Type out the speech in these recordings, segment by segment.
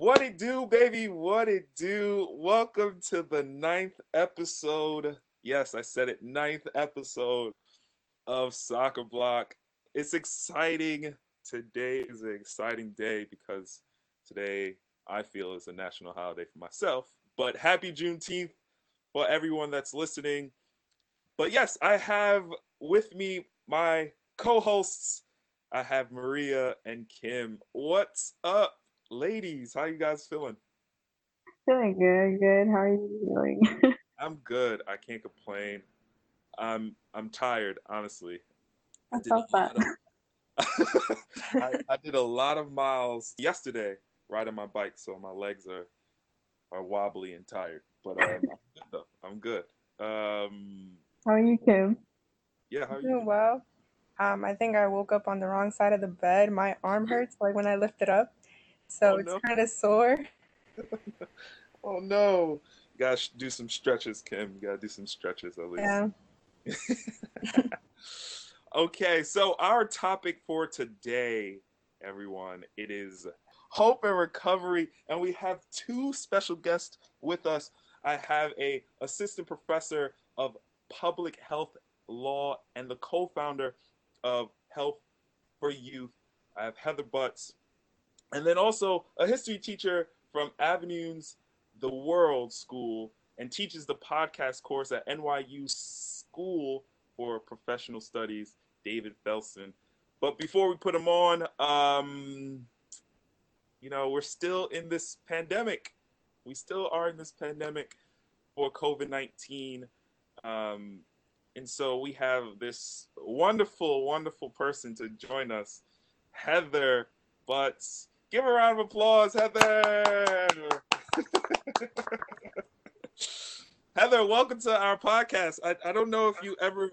What it do, baby? What it do? Welcome to the ninth episode. Yes, I said it, ninth episode of Soccer Block. It's exciting. Today is an exciting day because today I feel is a national holiday for myself. But happy Juneteenth for everyone that's listening. But yes, I have with me my co-hosts. I have Maria and Kim. What's up? Ladies, how you guys feeling? Feeling good, good. How are you feeling? I'm good. I can't complain. I'm I'm tired, honestly. That's so fun. I, I did a lot of miles yesterday riding my bike, so my legs are are wobbly and tired. But um, I'm good though. I'm good. Um, how are you, Kim? Yeah, how are you? Doing well. Um, I think I woke up on the wrong side of the bed. My arm hurts, like when I lift it up so oh, it's no. kind of sore. oh no! You gotta do some stretches, Kim. You gotta do some stretches at least. Yeah. okay, so our topic for today, everyone, it is hope and recovery, and we have two special guests with us. I have a assistant professor of public health law and the co-founder of Health for Youth. I have Heather Butts and then also a history teacher from Avenues the World School and teaches the podcast course at NYU School for Professional Studies, David Felsen. But before we put him on, um, you know, we're still in this pandemic. We still are in this pandemic for COVID 19. Um, and so we have this wonderful, wonderful person to join us, Heather Butts. Give a round of applause, Heather. Heather, welcome to our podcast. I, I don't know if you ever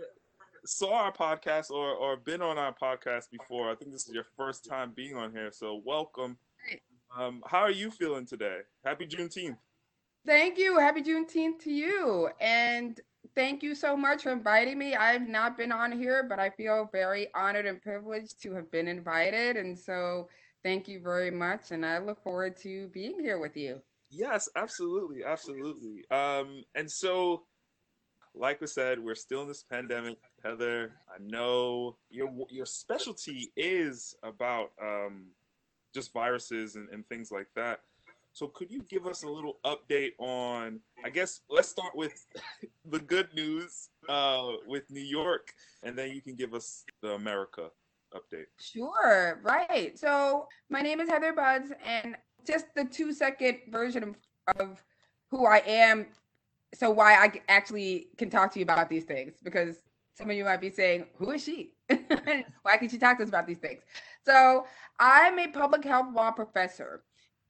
saw our podcast or, or been on our podcast before. I think this is your first time being on here, so welcome. Um, how are you feeling today? Happy Juneteenth. Thank you. Happy Juneteenth to you. And thank you so much for inviting me. I've not been on here, but I feel very honored and privileged to have been invited. And so Thank you very much, and I look forward to being here with you. Yes, absolutely, absolutely. Um, and so, like we said, we're still in this pandemic. Heather, I know your your specialty is about um, just viruses and, and things like that. So, could you give us a little update on? I guess let's start with the good news uh, with New York, and then you can give us the America update. Sure, right. So my name is Heather Butts, and just the two second version of, of who I am. So why I actually can talk to you about these things because some of you might be saying, "Who is she? why can she talk to us about these things?" So I'm a public health law professor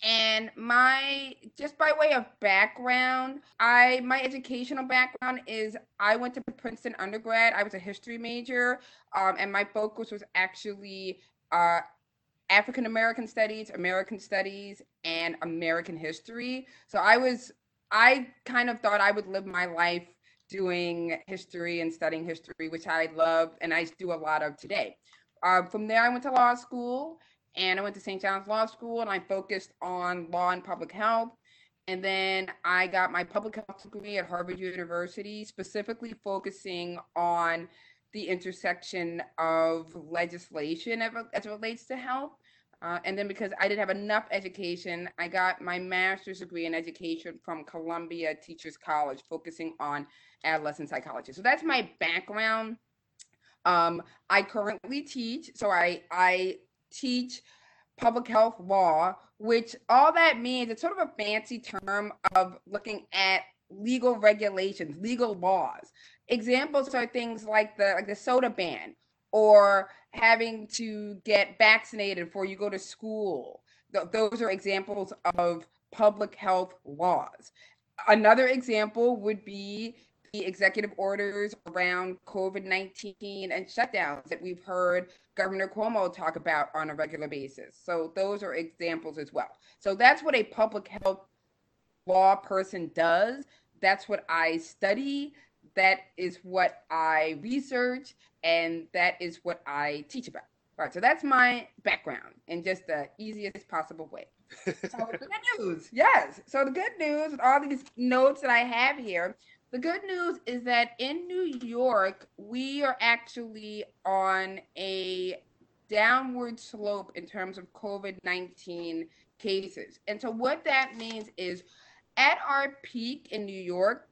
and my just by way of background i my educational background is i went to princeton undergrad. I was a history major um, and my focus was actually uh, african american studies american studies and american history. So i was i kind of thought i would live my life doing history and studying history which i love and i do a lot of today. Um, from there i went to law school and I went to St. John's Law School and I focused on law and public health. And then I got my public health degree at Harvard University, specifically focusing on the intersection of legislation as it relates to health. Uh, and then because I didn't have enough education, I got my master's degree in education from Columbia Teachers College, focusing on adolescent psychology. So that's my background. Um, I currently teach, so I I teach public health law, which all that means it's sort of a fancy term of looking at legal regulations, legal laws. Examples are things like the like the soda ban or having to get vaccinated before you go to school. Th- those are examples of public health laws. Another example would be the executive orders around COVID 19 and shutdowns that we've heard Governor Cuomo talk about on a regular basis. So, those are examples as well. So, that's what a public health law person does. That's what I study. That is what I research. And that is what I teach about. All right. So, that's my background in just the easiest possible way. So, the good news, yes. So the good news with all these notes that I have here, the good news is that in New York, we are actually on a downward slope in terms of COVID 19 cases. And so, what that means is at our peak in New York,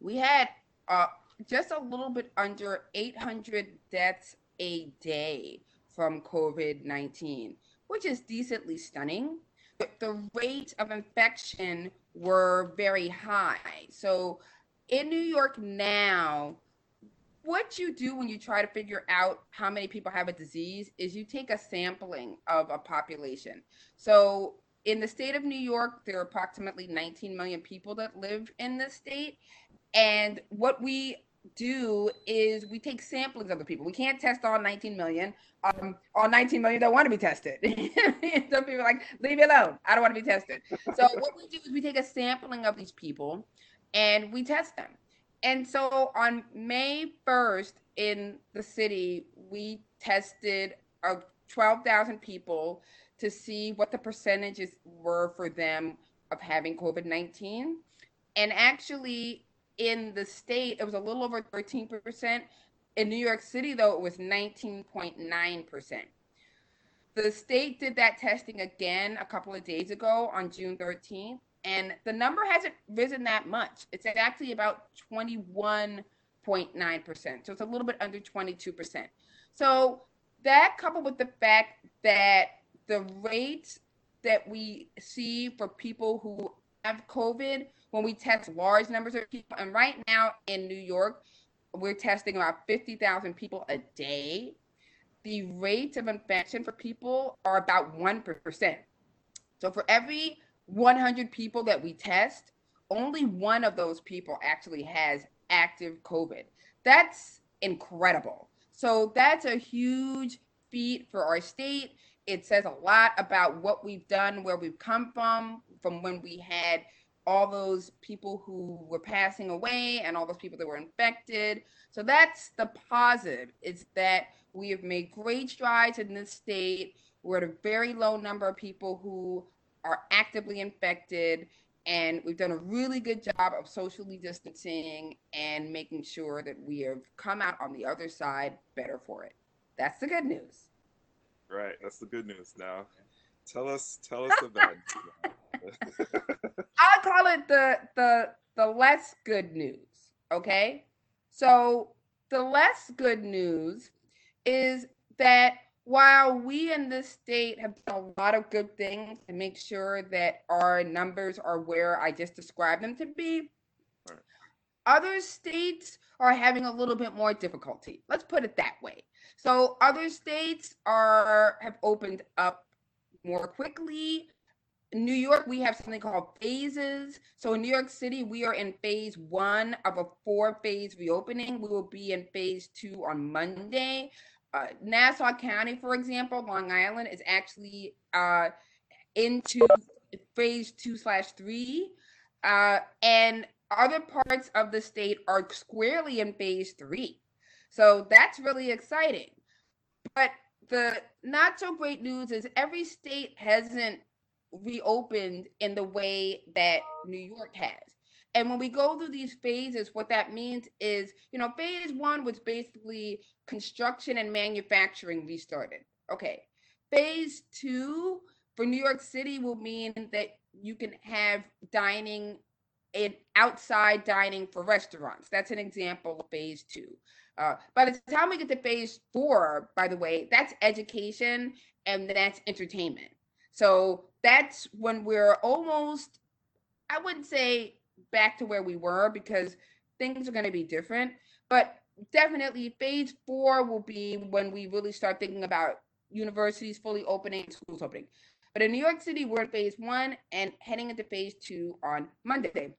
we had uh, just a little bit under 800 deaths a day from COVID 19, which is decently stunning. But the rates of infection were very high. So in New York now, what you do when you try to figure out how many people have a disease is you take a sampling of a population. So in the state of New York, there are approximately 19 million people that live in the state. And what we do is we take samplings of the people. We can't test all 19 million. Um, all 19 million don't want to be tested. Some people are like, leave me alone. I don't want to be tested. So what we do is we take a sampling of these people and we test them. And so on May 1st in the city, we tested uh, 12,000 people to see what the percentages were for them of having COVID 19. And actually, in the state, it was a little over 13%. In New York City, though, it was 19.9%. The state did that testing again a couple of days ago on June 13th, and the number hasn't risen that much. It's actually about 21.9%. So it's a little bit under 22%. So that coupled with the fact that the rates that we see for people who have COVID when we test large numbers of people. And right now in New York, we're testing about 50,000 people a day. The rates of infection for people are about 1%. So for every 100 people that we test, only one of those people actually has active COVID. That's incredible. So that's a huge feat for our state. It says a lot about what we've done, where we've come from, from when we had all those people who were passing away and all those people that were infected. So that's the positive is that we have made great strides in this state. We're at a very low number of people who are actively infected and we've done a really good job of socially distancing and making sure that we have come out on the other side better for it. That's the good news. Right, that's the good news now. Tell us tell us bad I'll call it the the the less good news. Okay, so the less good news is that while we in this state have done a lot of good things to make sure that our numbers are where I just described them to be, other states are having a little bit more difficulty. Let's put it that way. So other states are have opened up more quickly. In New York, we have something called phases. So in New York City, we are in phase one of a four phase reopening. We will be in phase two on Monday. Uh, Nassau County, for example, Long Island is actually uh, into phase two slash three. Uh, and other parts of the state are squarely in phase three. So that's really exciting. But the not so great news is every state hasn't reopened in the way that New York has. And when we go through these phases, what that means is, you know, phase one was basically construction and manufacturing restarted. Okay. Phase two for New York City will mean that you can have dining in outside dining for restaurants. That's an example of phase two. Uh, by the time we get to phase four, by the way, that's education and that's entertainment. So that's when we're almost, I wouldn't say back to where we were because things are going to be different, but definitely phase four will be when we really start thinking about universities fully opening, schools opening. But in New York City, we're in phase one and heading into phase two on Monday.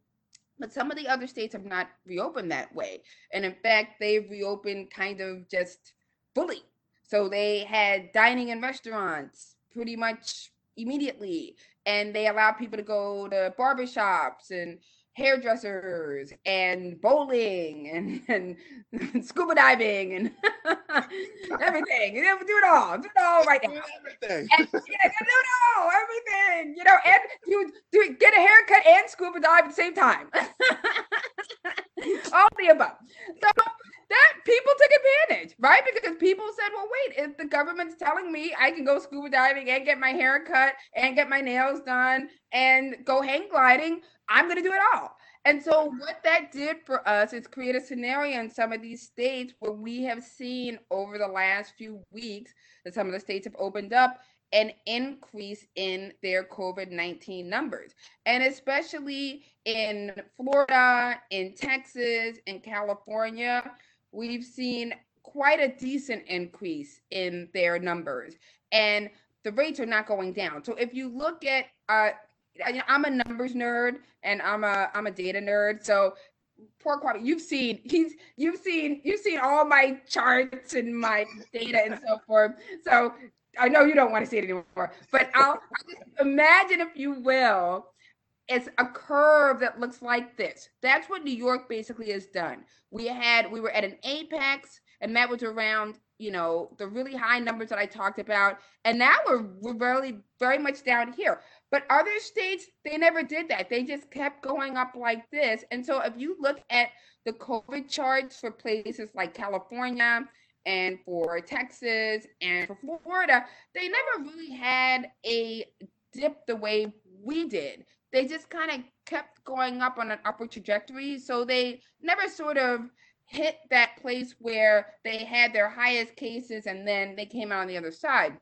But some of the other states have not reopened that way. And in fact, they've reopened kind of just fully. So they had dining in restaurants pretty much immediately and they allow people to go to barbershops and hairdressers and bowling and, and scuba diving and everything. You know, do it all. Do it all right now. Everything. And, yeah, do it all. Everything. You know, and you do get a haircut and scuba dive at the same time. all the above. So that people took advantage, right? Because people said, well, wait, if the government's telling me I can go scuba diving and get my hair cut and get my nails done and go hang gliding, I'm going to do it all. And so, what that did for us is create a scenario in some of these states where we have seen over the last few weeks that some of the states have opened up an increase in their COVID 19 numbers. And especially in Florida, in Texas, in California, we've seen quite a decent increase in their numbers. And the rates are not going down. So if you look at uh, I'm a numbers nerd and I'm a I'm a data nerd. So poor Kwame, you've seen he's you've seen you've seen all my charts and my data and so forth. So I know you don't want to see it anymore, but I'll, I'll just imagine if you will, it's a curve that looks like this. That's what New York basically has done. We had we were at an apex, and that was around you know the really high numbers that I talked about, and now we're we're really very much down here. But other states, they never did that. They just kept going up like this. And so if you look at the COVID charts for places like California and for Texas and for Florida, they never really had a dip the way we did. They just kind of kept going up on an upward trajectory. So they never sort of hit that place where they had their highest cases and then they came out on the other side.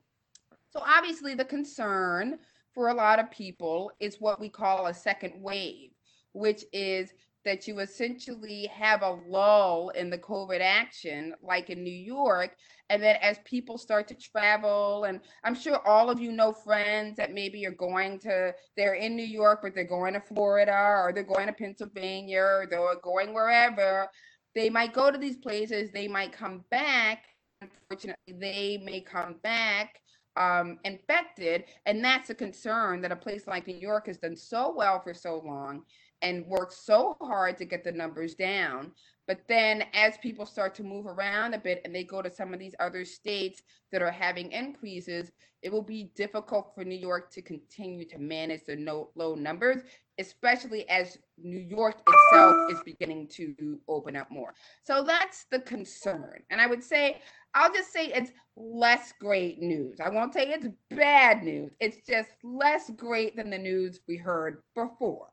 So obviously the concern for a lot of people is what we call a second wave, which is that you essentially have a lull in the COVID action, like in New York. And then as people start to travel, and I'm sure all of you know friends that maybe are going to, they're in New York, but they're going to Florida or they're going to Pennsylvania or they're going wherever. They might go to these places, they might come back. Unfortunately, they may come back um, infected. And that's a concern that a place like New York has done so well for so long and worked so hard to get the numbers down. But then as people start to move around a bit and they go to some of these other states that are having increases, it will be difficult for New York to continue to manage the no, low numbers, especially as New York itself is beginning to open up more. So that's the concern. And I would say I'll just say it's less great news. I won't say it's bad news. It's just less great than the news we heard before.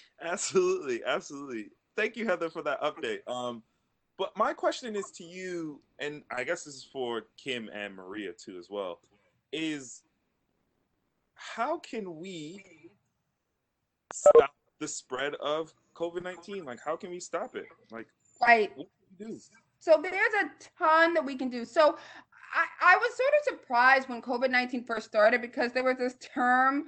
Absolutely, absolutely. Thank you, Heather, for that update. Um, but my question is to you, and I guess this is for Kim and Maria too as well, is how can we stop the spread of COVID nineteen? Like, how can we stop it? Like, right. What can we do? So there's a ton that we can do. So I, I was sort of surprised when COVID 19 first started because there was this term,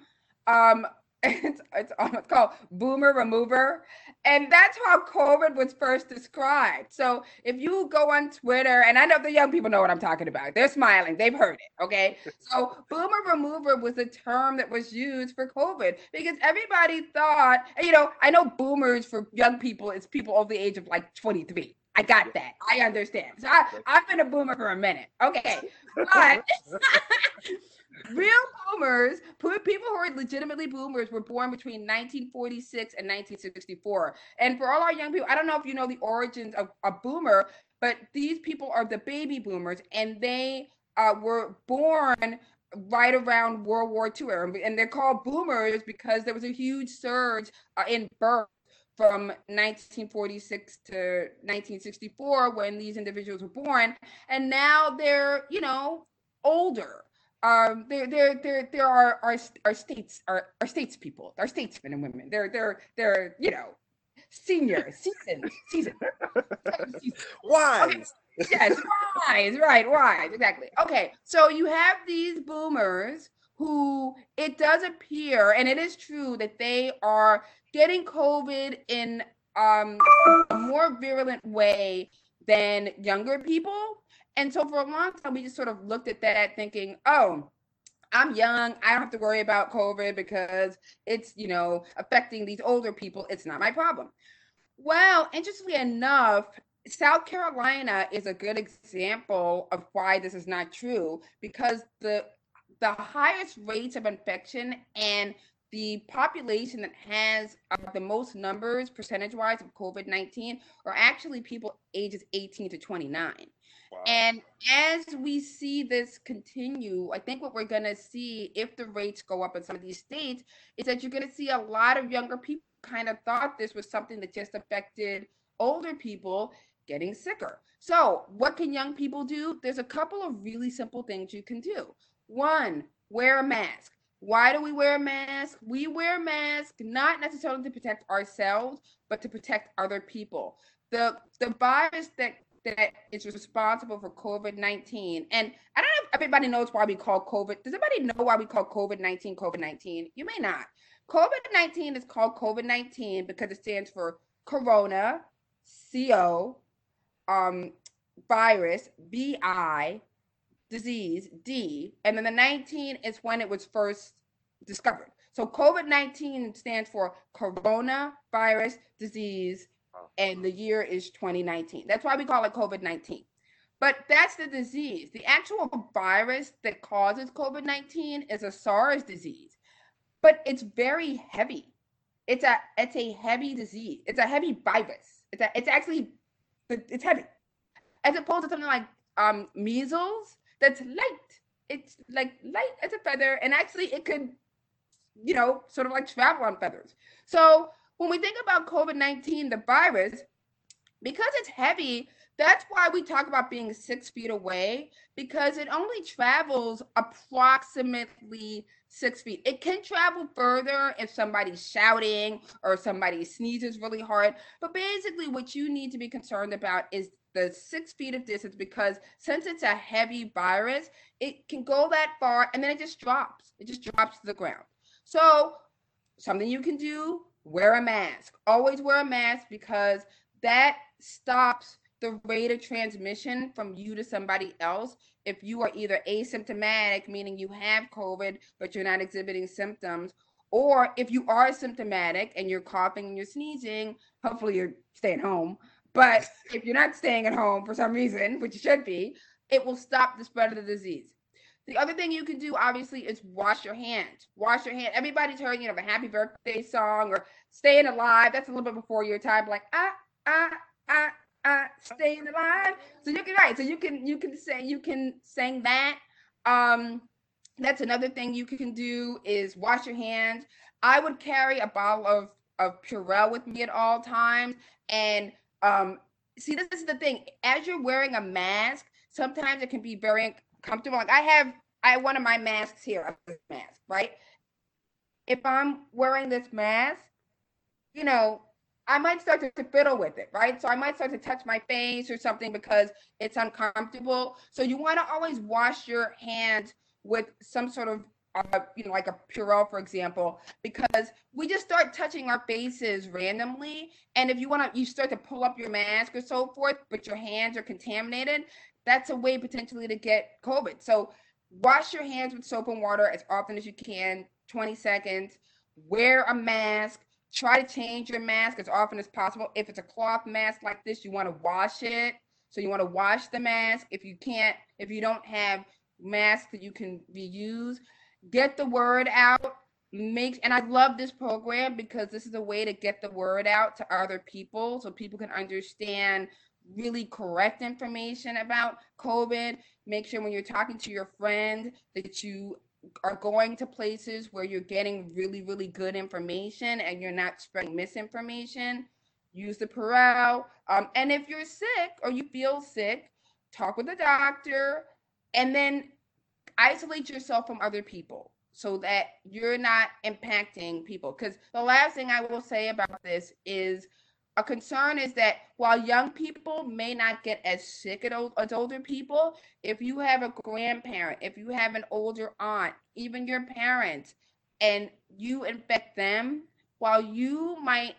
um, it's, it's, it's called boomer remover. And that's how COVID was first described. So if you go on Twitter, and I know the young people know what I'm talking about, they're smiling, they've heard it. Okay. So boomer remover was a term that was used for COVID because everybody thought, you know, I know boomers for young people is people over the age of like 23 I got that. I understand. So I, I've been a boomer for a minute. Okay. But real boomers, people who are legitimately boomers, were born between 1946 and 1964. And for all our young people, I don't know if you know the origins of a boomer, but these people are the baby boomers, and they uh, were born right around World War II era. And they're called boomers because there was a huge surge uh, in birth from 1946 to 1964 when these individuals were born and now they're you know older um they're they're they're there are our our states our, our states people our statesmen and women they're they're they're you know senior season season wise okay. yes wise right wise exactly okay so you have these boomers who it does appear, and it is true that they are getting COVID in um, a more virulent way than younger people. And so for a long time, we just sort of looked at that thinking, oh, I'm young. I don't have to worry about COVID because it's, you know, affecting these older people. It's not my problem. Well, interestingly enough, South Carolina is a good example of why this is not true because the the highest rates of infection and the population that has uh, the most numbers percentage wise of COVID 19 are actually people ages 18 to 29. And as we see this continue, I think what we're going to see if the rates go up in some of these states is that you're going to see a lot of younger people kind of thought this was something that just affected older people getting sicker. So, what can young people do? There's a couple of really simple things you can do. One, wear a mask. Why do we wear a mask? We wear a mask not necessarily to protect ourselves, but to protect other people. The the virus that that is responsible for COVID 19. And I don't know if everybody knows why we call COVID. Does anybody know why we call COVID 19 COVID 19? You may not. COVID 19 is called COVID 19 because it stands for Corona, CO, um, virus, BI, disease, D, and then the 19 is when it was first discovered. So COVID 19 stands for coronavirus disease, and the year is 2019. That's why we call it COVID 19. But that's the disease. The actual virus that causes COVID 19 is a SARS disease, but it's very heavy. It's a it's a heavy disease. It's a heavy virus. It's a, it's actually it's heavy, as opposed to something like um measles that's light. It's like light as a feather, and actually it could, you know, sort of like travel on feathers. So when we think about COVID 19, the virus, because it's heavy, that's why we talk about being six feet away because it only travels approximately six feet. It can travel further if somebody's shouting or somebody sneezes really hard. But basically, what you need to be concerned about is the six feet of distance because since it's a heavy virus, it can go that far and then it just drops. It just drops to the ground. So, something you can do wear a mask. Always wear a mask because that stops the rate of transmission from you to somebody else if you are either asymptomatic, meaning you have COVID, but you're not exhibiting symptoms, or if you are symptomatic and you're coughing and you're sneezing, hopefully you're staying home. But if you're not staying at home for some reason, which you should be, it will stop the spread of the disease. The other thing you can do, obviously, is wash your hands. Wash your hand. Everybody's heard, you know, the happy birthday song or staying alive. That's a little bit before your time. Like, ah, ah, ah, ah, staying alive. So you can right. So you can you can say you can sing that. Um, that's another thing you can do is wash your hands. I would carry a bottle of of Purell with me at all times. And um, see, this is the thing. As you're wearing a mask, sometimes it can be very comfortable. Like I have, I have one of my masks here, mask, right? If I'm wearing this mask, you know, I might start to fiddle with it, right? So I might start to touch my face or something because it's uncomfortable. So you want to always wash your hands with some sort of, uh, you know, like a Purell, for example, because we just start touching our faces randomly. And if you want to, you start to pull up your mask or so forth, but your hands are contaminated, that's a way potentially to get COVID. So wash your hands with soap and water as often as you can, 20 seconds. Wear a mask. Try to change your mask as often as possible. If it's a cloth mask like this, you want to wash it. So you want to wash the mask. If you can't, if you don't have masks that you can reuse, get the word out. Make and I love this program because this is a way to get the word out to other people so people can understand really correct information about COVID. Make sure when you're talking to your friend that you are going to places where you're getting really, really good information and you're not spreading misinformation. Use the Purell. Um, and if you're sick or you feel sick, talk with the doctor and then isolate yourself from other people so that you're not impacting people. Because the last thing I will say about this is a concern is that while young people may not get as sick as older people, if you have a grandparent, if you have an older aunt, even your parents, and you infect them, while you might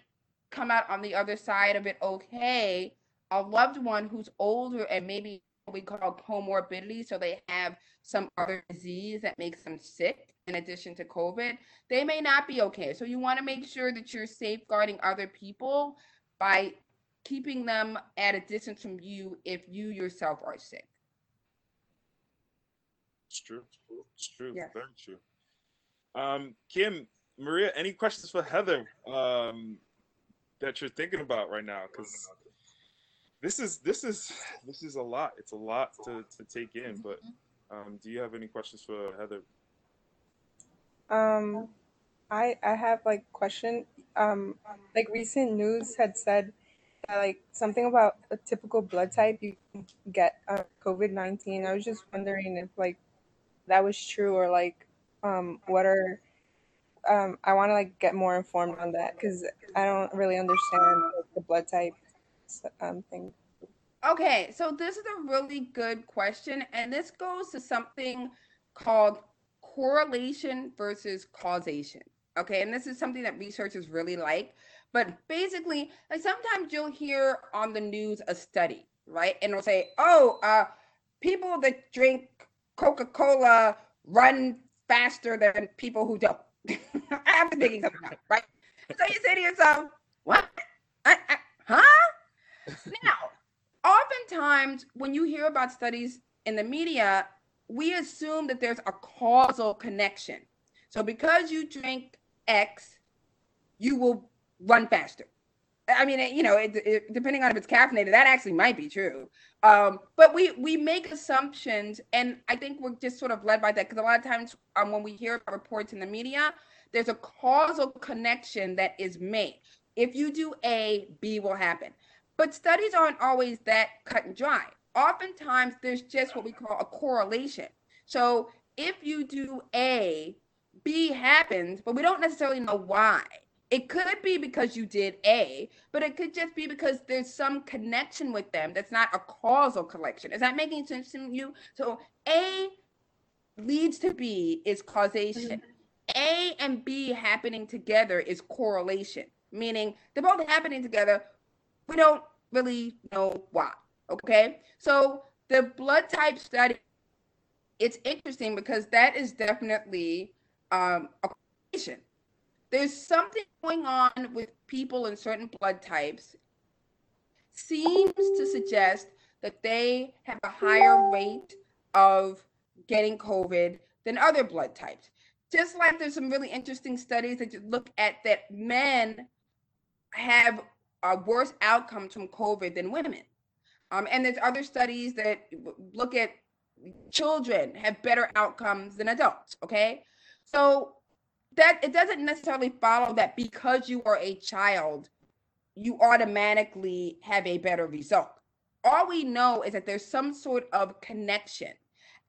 come out on the other side of it okay, a loved one who's older and maybe what we call comorbidity, so they have some other disease that makes them sick in addition to COVID, they may not be okay. So you want to make sure that you're safeguarding other people by keeping them at a distance from you if you yourself are sick. It's true. It's true. Yes. Very true. Um, Kim, Maria, any questions for Heather um, that you're thinking about right now? Because this is this is this is a lot. It's a lot to, to take in. But um, do you have any questions for Heather? Um, I I have like question. Um, like recent news had said that like something about a typical blood type you can get uh, COVID nineteen. I was just wondering if like that was true or like um what are um I want to like get more informed on that because I don't really understand like, the blood type um thing. Okay, so this is a really good question, and this goes to something called correlation versus causation. Okay, and this is something that researchers really like. But basically, like sometimes you'll hear on the news a study, right? And it'll say, oh, uh, people that drink Coca Cola run faster than people who don't. I have to dig something out, right? So you say to yourself, what? I, I, huh? now, oftentimes when you hear about studies in the media, we assume that there's a causal connection. So because you drink X, you will run faster. I mean, you know, it, it, depending on if it's caffeinated, that actually might be true. Um, but we we make assumptions, and I think we're just sort of led by that because a lot of times um, when we hear reports in the media, there's a causal connection that is made. If you do A, B will happen. But studies aren't always that cut and dry oftentimes there's just what we call a correlation. So if you do A, B happens, but we don't necessarily know why. It could be because you did A, but it could just be because there's some connection with them that's not a causal connection. Is that making sense to you? So A leads to B is causation. Mm-hmm. A and B happening together is correlation, meaning they're both happening together. We don't really know why. Okay, so the blood type study, it's interesting because that is definitely um. There's something going on with people in certain blood types, seems to suggest that they have a higher rate of getting COVID than other blood types. Just like there's some really interesting studies that look at that men have a worse outcomes from COVID than women. Um, and there's other studies that look at children have better outcomes than adults. Okay. So that it doesn't necessarily follow that because you are a child, you automatically have a better result. All we know is that there's some sort of connection.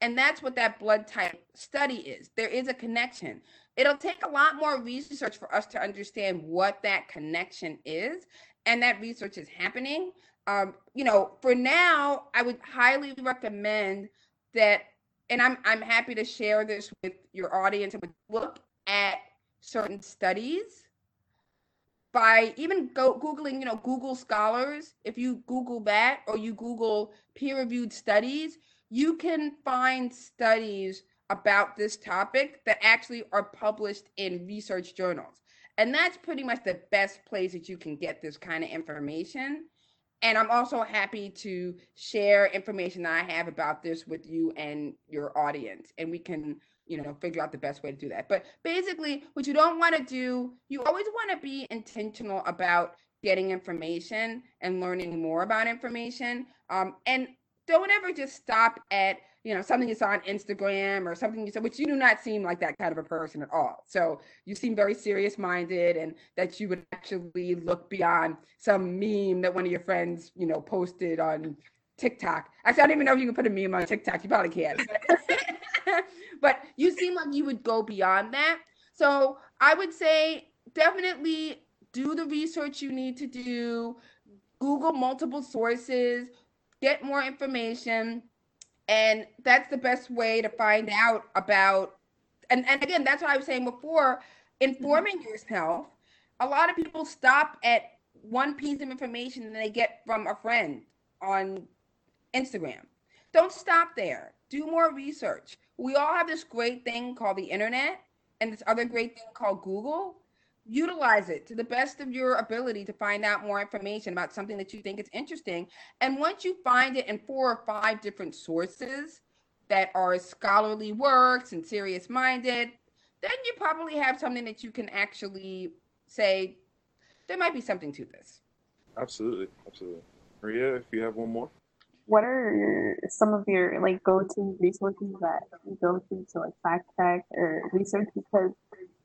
And that's what that blood type study is. There is a connection. It'll take a lot more research for us to understand what that connection is. And that research is happening um, you know, for now, I would highly recommend that, and I'm I'm happy to share this with your audience and look at certain studies by even go googling, you know, Google Scholars. If you Google that or you Google peer-reviewed studies, you can find studies about this topic that actually are published in research journals. And that's pretty much the best place that you can get this kind of information and I'm also happy to share information that I have about this with you and your audience, and we can, you know, figure out the best way to do that. But basically, what you don't want to do, you always want to be intentional about getting information and learning more about information. Um, and don't ever just stop at you know something you saw on Instagram or something you said, which you do not seem like that kind of a person at all. So you seem very serious minded, and that you would actually look beyond some meme that one of your friends you know posted on TikTok. Actually, I don't even know if you can put a meme on TikTok. You probably can't. but you seem like you would go beyond that. So I would say definitely do the research you need to do. Google multiple sources, get more information and that's the best way to find out about and, and again that's what i was saying before informing yourself a lot of people stop at one piece of information that they get from a friend on instagram don't stop there. Do more research. We all have this great thing called the internet and this other great thing called Google. Utilize it to the best of your ability to find out more information about something that you think is interesting. And once you find it in four or five different sources that are scholarly works and serious minded, then you probably have something that you can actually say there might be something to this. Absolutely, absolutely. Maria, if you have one more. What are some of your like go-to resources that you go to to like fact check or research? Because,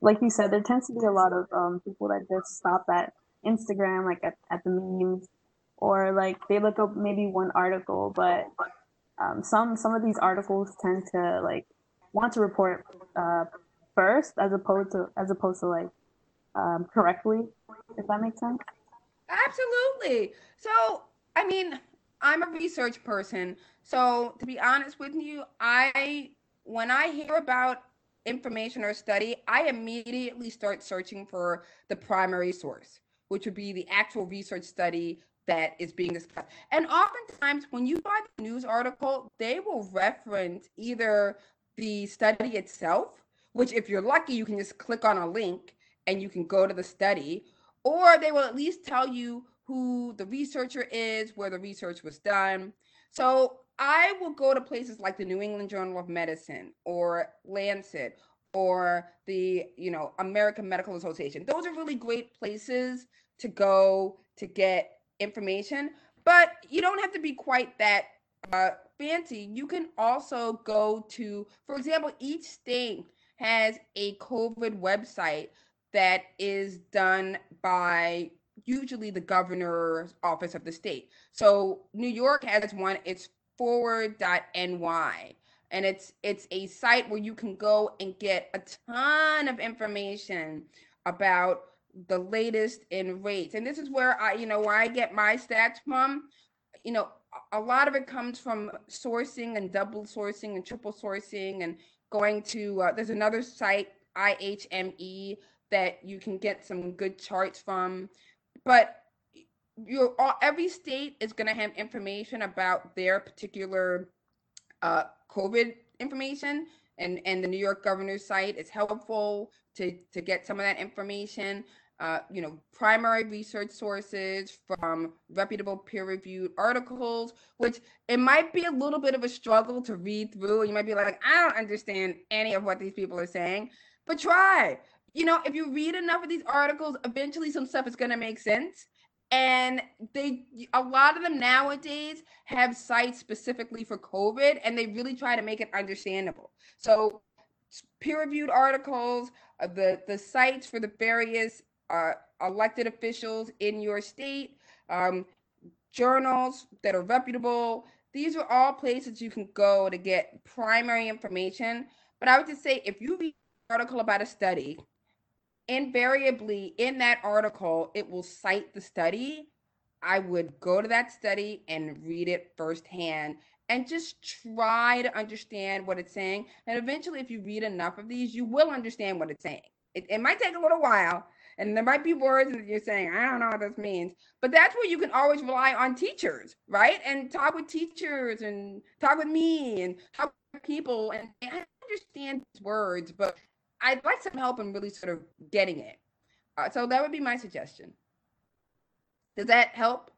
like you said, there tends to be a lot of um, people that just stop at Instagram, like at, at the memes, or like they look up maybe one article, but um, some some of these articles tend to like want to report uh, first as opposed to as opposed to like um, correctly, if that makes sense. Absolutely. So, I mean, I'm a research person. So, to be honest with you, I when I hear about information or study, I immediately start searching for the primary source, which would be the actual research study that is being discussed. And oftentimes, when you find a news article, they will reference either the study itself, which, if you're lucky, you can just click on a link and you can go to the study, or they will at least tell you who the researcher is, where the research was done. So I will go to places like the New England Journal of Medicine or Lancet or the, you know, American Medical Association. Those are really great places to go to get information, but you don't have to be quite that uh, fancy. You can also go to, for example, each state has a COVID website that is done by usually the governor's office of the state. So New York has one, it's forward.ny. And it's it's a site where you can go and get a ton of information about the latest in rates. And this is where I, you know, where I get my stats from. You know, a lot of it comes from sourcing and double sourcing and triple sourcing and going to uh, there's another site IHME that you can get some good charts from. But your all, every state is going to have information about their particular uh, COVID information, and and the New York governor's site is helpful to to get some of that information. Uh, you know, primary research sources from reputable peer-reviewed articles, which it might be a little bit of a struggle to read through. You might be like, I don't understand any of what these people are saying, but try you know, if you read enough of these articles, eventually some stuff is going to make sense. And they, a lot of them nowadays have sites specifically for COVID, and they really try to make it understandable. So, peer-reviewed articles, uh, the the sites for the various uh, elected officials in your state, um, journals that are reputable. These are all places you can go to get primary information. But I would just say if you read an article about a study invariably in that article, it will cite the study. I would go to that study and read it firsthand and just try to understand what it's saying. And eventually, if you read enough of these, you will understand what it's saying. It, it might take a little while, and there might be words that you're saying, I don't know what this means. But that's where you can always rely on teachers, right? And talk with teachers and talk with me and talk with people. And I understand words, but I'd like some help in really sort of getting it. Uh, so that would be my suggestion. Does that help?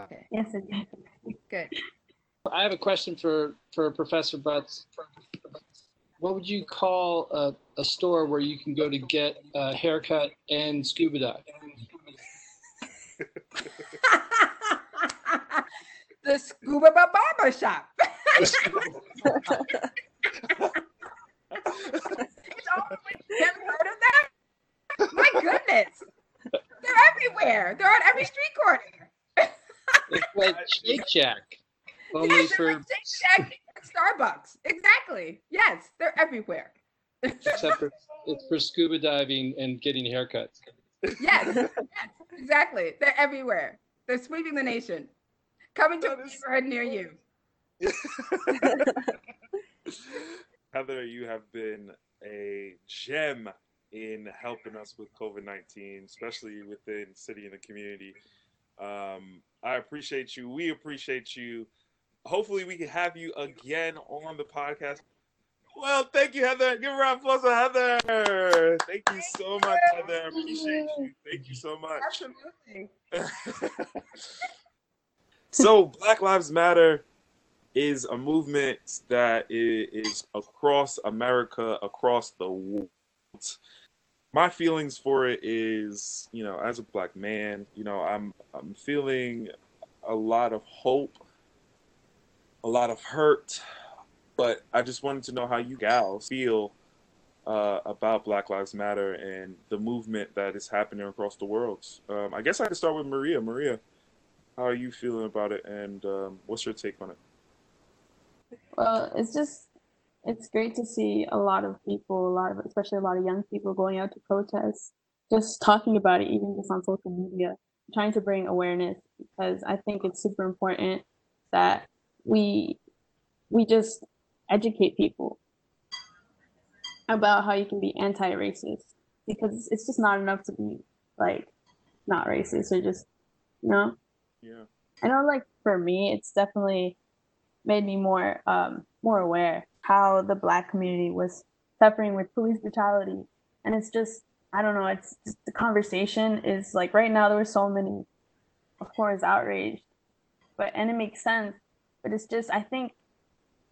Okay. Yes, it does. Good. I have a question for for Professor Butts. What would you call a, a store where you can go to get a haircut and scuba dive? the Scuba Barber Shop. it's all never heard of that? My goodness. They're everywhere. They're on every street corner. it's like Shake Shack. Only yes, for like Shake Shack Starbucks. Exactly. Yes, they're everywhere. Except for it's for scuba diving and getting haircuts. Yes, yes, exactly. They're everywhere. They're sweeping the nation. Coming to a neighborhood near you. Heather, you have been a gem in helping us with COVID 19, especially within city and the community. Um, I appreciate you. We appreciate you hopefully we can have you again on the podcast. Well, thank you, Heather. Give a round of applause to Heather. Thank you so much, Heather. I appreciate you. Thank you so much. Absolutely. so, Black Lives Matter is a movement that is across America, across the world. My feelings for it is, you know, as a black man, you know, I'm I'm feeling a lot of hope, a lot of hurt, but I just wanted to know how you gals feel uh, about Black Lives Matter and the movement that is happening across the world. Um, I guess I could start with Maria. Maria, how are you feeling about it, and um, what's your take on it? Well, it's just it's great to see a lot of people, a lot of especially a lot of young people going out to protest, just talking about it, even just on social media, trying to bring awareness because I think it's super important that we we just educate people about how you can be anti-racist because it's just not enough to be like not racist or just you know? Yeah. I know like for me it's definitely made me more um more aware how the black community was suffering with police brutality. And it's just i don't know it's just the conversation is like right now there were so many of course outraged but and it makes sense. But it's just i think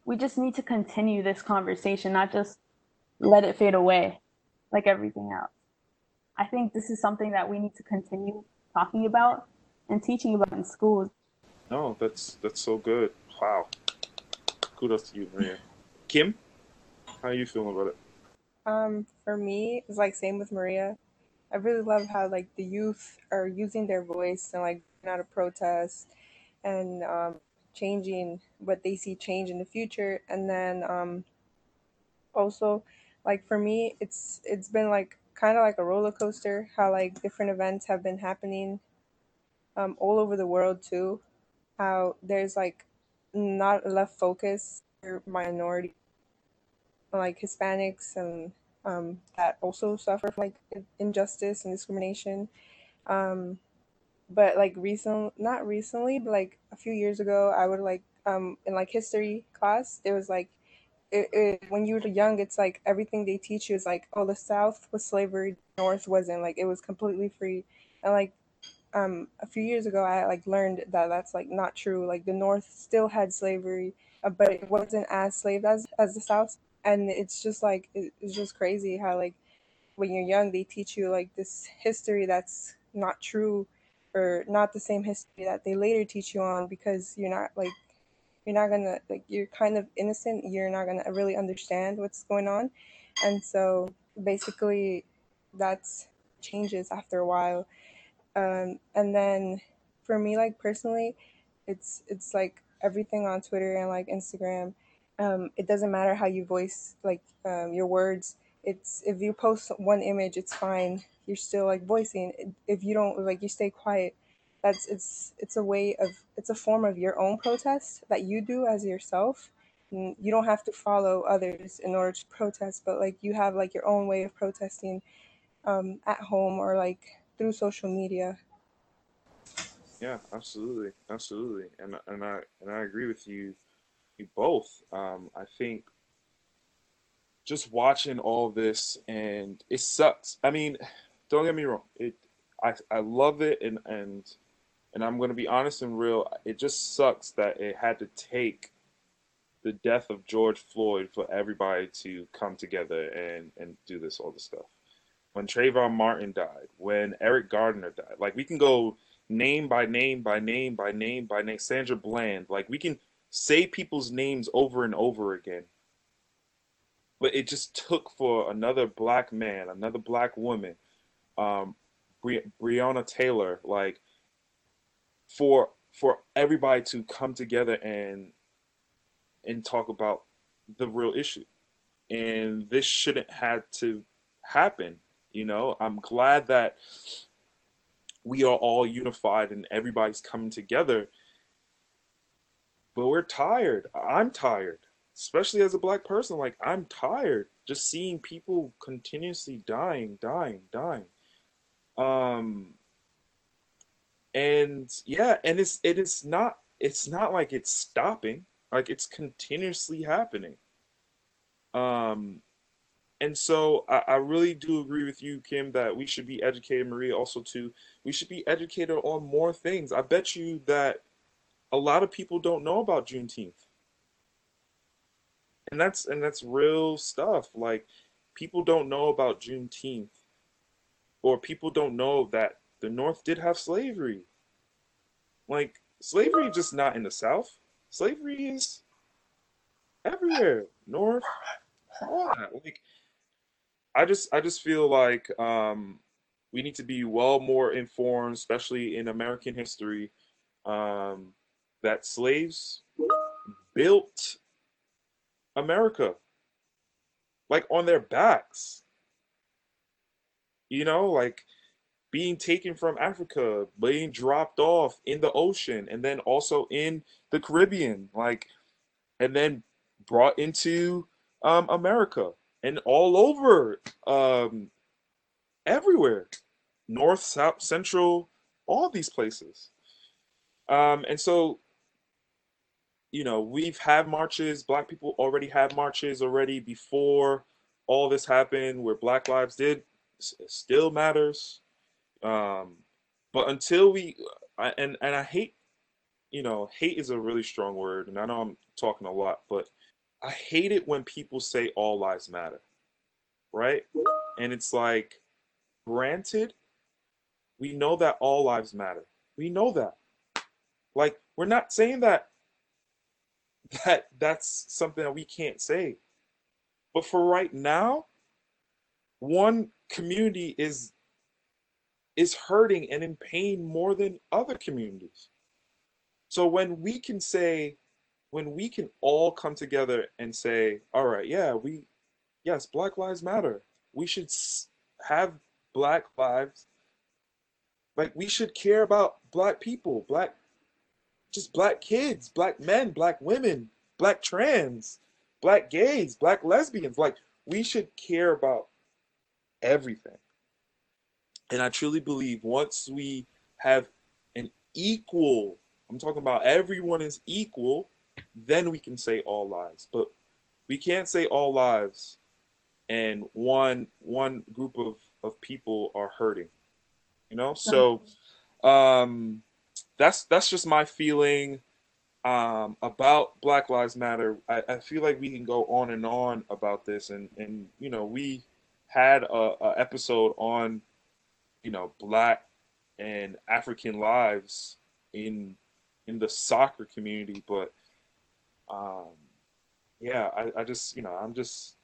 we just need to continue this conversation not just let it fade away like everything else. I think this is something that we need to continue talking about and teaching about in schools. No that's that's so good. Wow. Kudos to you maria kim how are you feeling about it Um, for me, it's like same with Maria. I really love how like the youth are using their voice and like out of protest and um, changing what they see change in the future. And then um, also, like for me, it's it's been like kind of like a roller coaster. How like different events have been happening um, all over the world too. How there's like not enough focus for minority like Hispanics and um, that also suffer from like injustice and discrimination. Um, but like recent, not recently, but like a few years ago, I would like um, in like history class, it was like it, it, when you were young, it's like everything they teach you is like, oh, the South was slavery, North wasn't. Like it was completely free, and like um, a few years ago, I like learned that that's like not true. Like the North still had slavery, uh, but it wasn't as slave as as the South. And it's just like it's just crazy how like when you're young they teach you like this history that's not true or not the same history that they later teach you on because you're not like you're not gonna like you're kind of innocent. You're not gonna really understand what's going on. And so basically that's changes after a while. Um, and then for me like personally it's it's like everything on twitter and like instagram um, it doesn't matter how you voice like um, your words it's if you post one image it's fine. You're still like voicing. If you don't like you stay quiet that's it's it's a way of it's a form of your own protest that you do as yourself. You don't have to follow others in order to protest but like you have like your own way of protesting um, at home or like through social media. Yeah absolutely absolutely. And and i and i agree with you both um i think just watching all this and it sucks i mean don't get me wrong it i i love it and and and i'm going to be honest and real it just sucks that it had to take the death of george floyd for everybody to come together and and do this all this stuff when Trayvon Martin died, when Eric Gardner died. Like we can go name by name by name by name by name. Sandra Bland. Like we can say people's names over and over again. But it just took for another black man, another black woman, um, Bre- Breonna Taylor, like for for everybody to come together and and talk about the real issue. And this shouldn't have to happen you know, I'm glad that we are all unified and everybody's coming together. But we're tired. I'm tired, especially as a black person. Like, I'm tired just seeing people continuously dying, dying, dying. Um, and yeah, and it's it is not it's not like it's stopping. Like it's continuously happening. Um, and so I, I, really do agree with you, Kim, that we should be educated. Maria also too. We should be educated on more things. I bet you that a lot of people don't know about Juneteenth, and that's and that's real stuff. Like people don't know about Juneteenth, or people don't know that the North did have slavery. Like slavery just not in the South. Slavery is everywhere, North. Like I just I just feel like um, we need to be well more informed, especially in American history, um, that slaves built America, like on their backs. You know, like being taken from Africa, being dropped off in the ocean, and then also in the Caribbean, like, and then brought into um, America and all over um, everywhere north south central all these places um, and so you know we've had marches black people already had marches already before all this happened where black lives did still matters um, but until we and and i hate you know hate is a really strong word and i know i'm talking a lot but I hate it when people say all lives matter, right? And it's like, granted, we know that all lives matter. We know that. Like, we're not saying that that that's something that we can't say. But for right now, one community is is hurting and in pain more than other communities. So when we can say when we can all come together and say, all right, yeah, we, yes, Black Lives Matter. We should have Black lives. Like, we should care about Black people, Black, just Black kids, Black men, Black women, Black trans, Black gays, Black lesbians. Like, we should care about everything. And I truly believe once we have an equal, I'm talking about everyone is equal then we can say all lives. But we can't say all lives and one one group of, of people are hurting. You know? So um that's that's just my feeling um, about Black Lives Matter. I, I, feel like we can go on and on about this, and and you know we had a, a episode on you know Black and African lives in in the soccer community, but um, yeah, I, I just, you know, I'm just,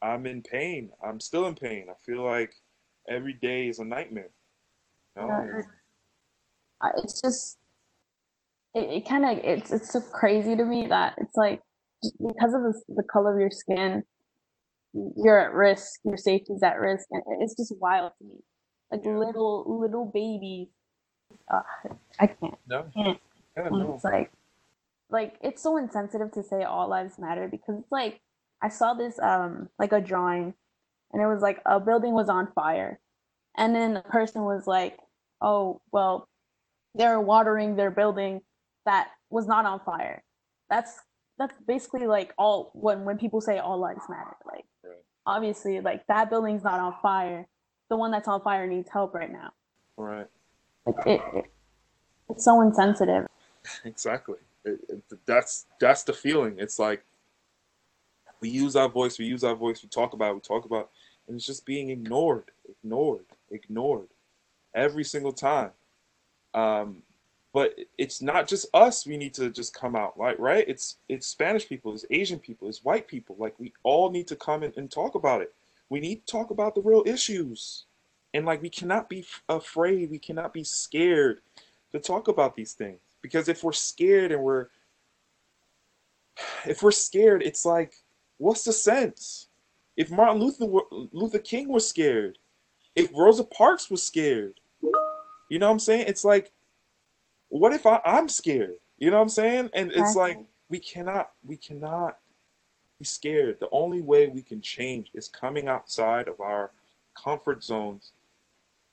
I'm in pain. I'm still in pain. I feel like every day is a nightmare. You know? It's just, it, it kind of, it's, it's so crazy to me that it's like, because of the, the color of your skin, you're at risk, your safety's at risk. And it's just wild to me. Like little, little babies. Uh, I can't. No. Can't. Yeah, no. It's like, like it's so insensitive to say all lives matter because it's like I saw this um like a drawing and it was like a building was on fire and then the person was like oh well they're watering their building that was not on fire that's that's basically like all when when people say all lives matter like right. obviously like that building's not on fire the one that's on fire needs help right now right like it, it it's so insensitive exactly it, it, that's that's the feeling. It's like we use our voice, we use our voice, we talk about, it, we talk about, and it's just being ignored, ignored, ignored, every single time. Um, but it's not just us. We need to just come out, right? Right? It's it's Spanish people, it's Asian people, it's white people. Like we all need to come in and talk about it. We need to talk about the real issues, and like we cannot be afraid. We cannot be scared to talk about these things. Because if we're scared and we're if we're scared, it's like, what's the sense? If Martin Luther Luther King was scared, if Rosa Parks was scared, you know what I'm saying? It's like, what if I, I'm scared? You know what I'm saying? And it's like we cannot we cannot be scared. The only way we can change is coming outside of our comfort zones,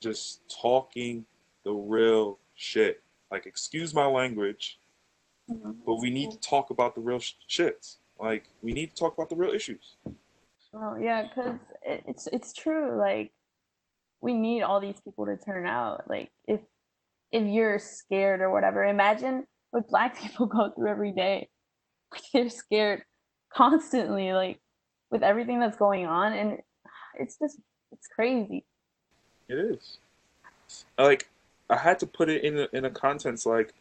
just talking the real shit like excuse my language, Mhm. but we need to talk about the real sh- shits. Like we need to talk about the real issues. Oh yeah, because it, it's it's true. Like we need all these people to turn out. Like if if you're scared or whatever, imagine what black people go through every day. They're scared constantly, like with everything that's going on, and it's just it's crazy. It is. Like I had to put it in a, in a context like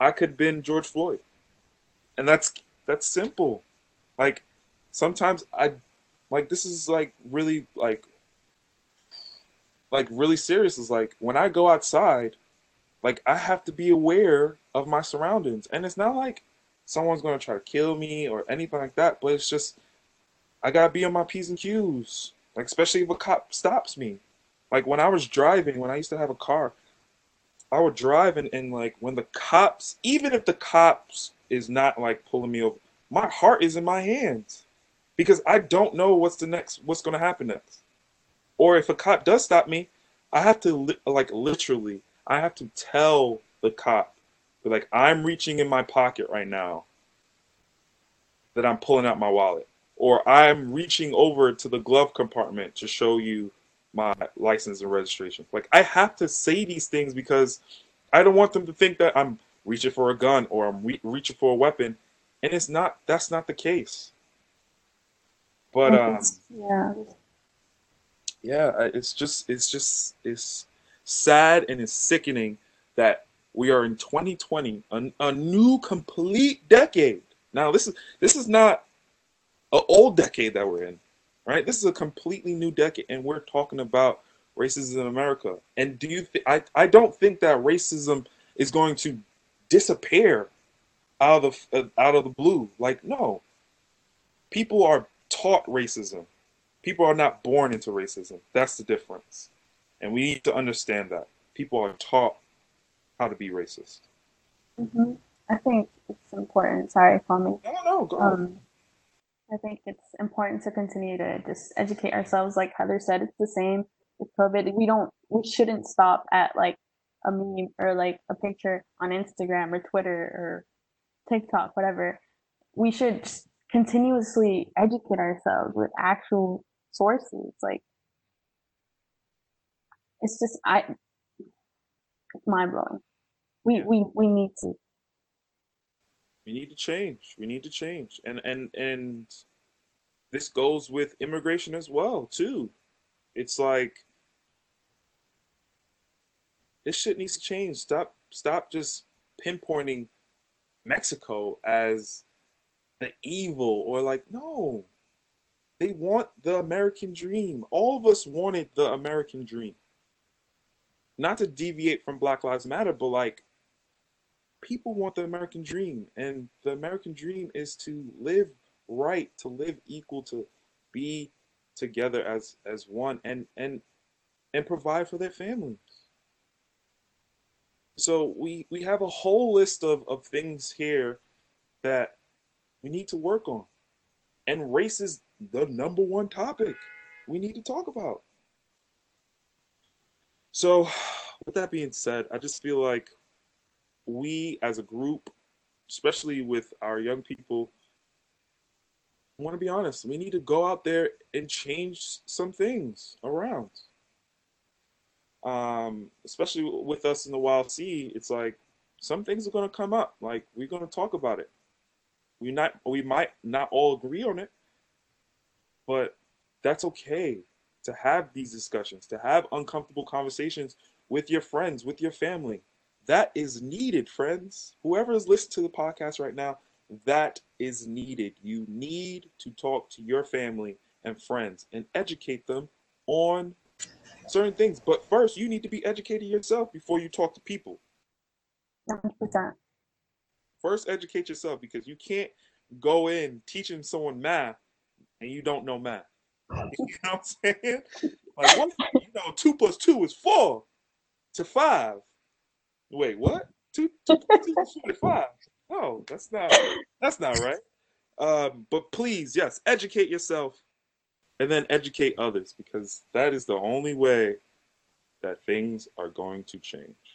I could been George Floyd, and that's that's simple. Like sometimes I like this is like really like like really serious. Is like when I go outside, like I have to be aware of my surroundings, and it's not like someone's gonna try to kill me or anything like that. But it's just I gotta be on my p's and q's. Like especially if a cop stops me. Like when I was driving, when I used to have a car, I would drive and, and like when the cops, even if the cops is not like pulling me over, my heart is in my hands because I don't know what's the next, what's to happen next. Or if a cop does stop me, I have to li- like literally, I have to tell the cop, like I'm reaching in my pocket right now, that I'm pulling out my wallet, or I'm reaching over to the glove compartment to show you my license and registration. Like I have to say these things because I don't want them to think that I'm reaching for a gun or I'm re- reaching for a weapon, and it's not. That's not the case. But um, yeah, yeah, it's just it's just it's sad and it's sickening that we are in 2020, a, a new complete decade. Now this is this is not an old decade that we're in, right? This is a completely new decade, and we're talking about racism in America. And do you think I I don't think that racism is going to disappear out of the out of the blue. Like no, people are taught racism. People are not born into racism. That's the difference. And we need to understand that. People are taught how to be racist. hmm I think it's important. Sorry, Kwame. No, no, go. ahead. Um, I think it's important to continue to just educate ourselves. Like Heather said, it's the same with COVID. We don't, we shouldn't stop at like a meme or like a picture on Instagram or Twitter or TikTok, whatever. We should continuously educate ourselves with actual sources. Like, it's just, I, it's mind blowing. We, we, we need to. we need to change. We need to change. And and and this goes with immigration as well, too. It's like this shit needs to change. Stop stop just pinpointing Mexico as the evil or like no. They want the American dream. All of us wanted the American dream. Not to deviate from Black Lives Matter, but like people want the American dream, and the American dream is to live right, to live equal, to be together as as one, and and and provide for their families. So we we have a whole list of of things here that we need to work on, and race is the number one topic we need to talk about. So, with that being said, I just feel like we as a group, especially with our young people, want to be honest. We need to go out there and change some things around. Um, especially with us in the Wild Sea, it's like some things are going to come up. Like we're going to talk about it. We not we might not all agree on it, but that's okay to have these discussions, to have uncomfortable conversations with your friends, with your family. That is needed, friends. Whoever is listening to the podcast right now, that is needed. You need to talk to your family and friends and educate them on certain things. But first, you need to be educated yourself before you talk to people. 100%. First, educate yourself because you can't go in teaching someone math and you don't know math. You know what I'm saying? Like, what? You know, two plus two is four to five. Wait, what? Two, two plus two is five. No, that's not. That's not right. Um, but please, yes, educate yourself, and then educate others because that is the only way that things are going to change.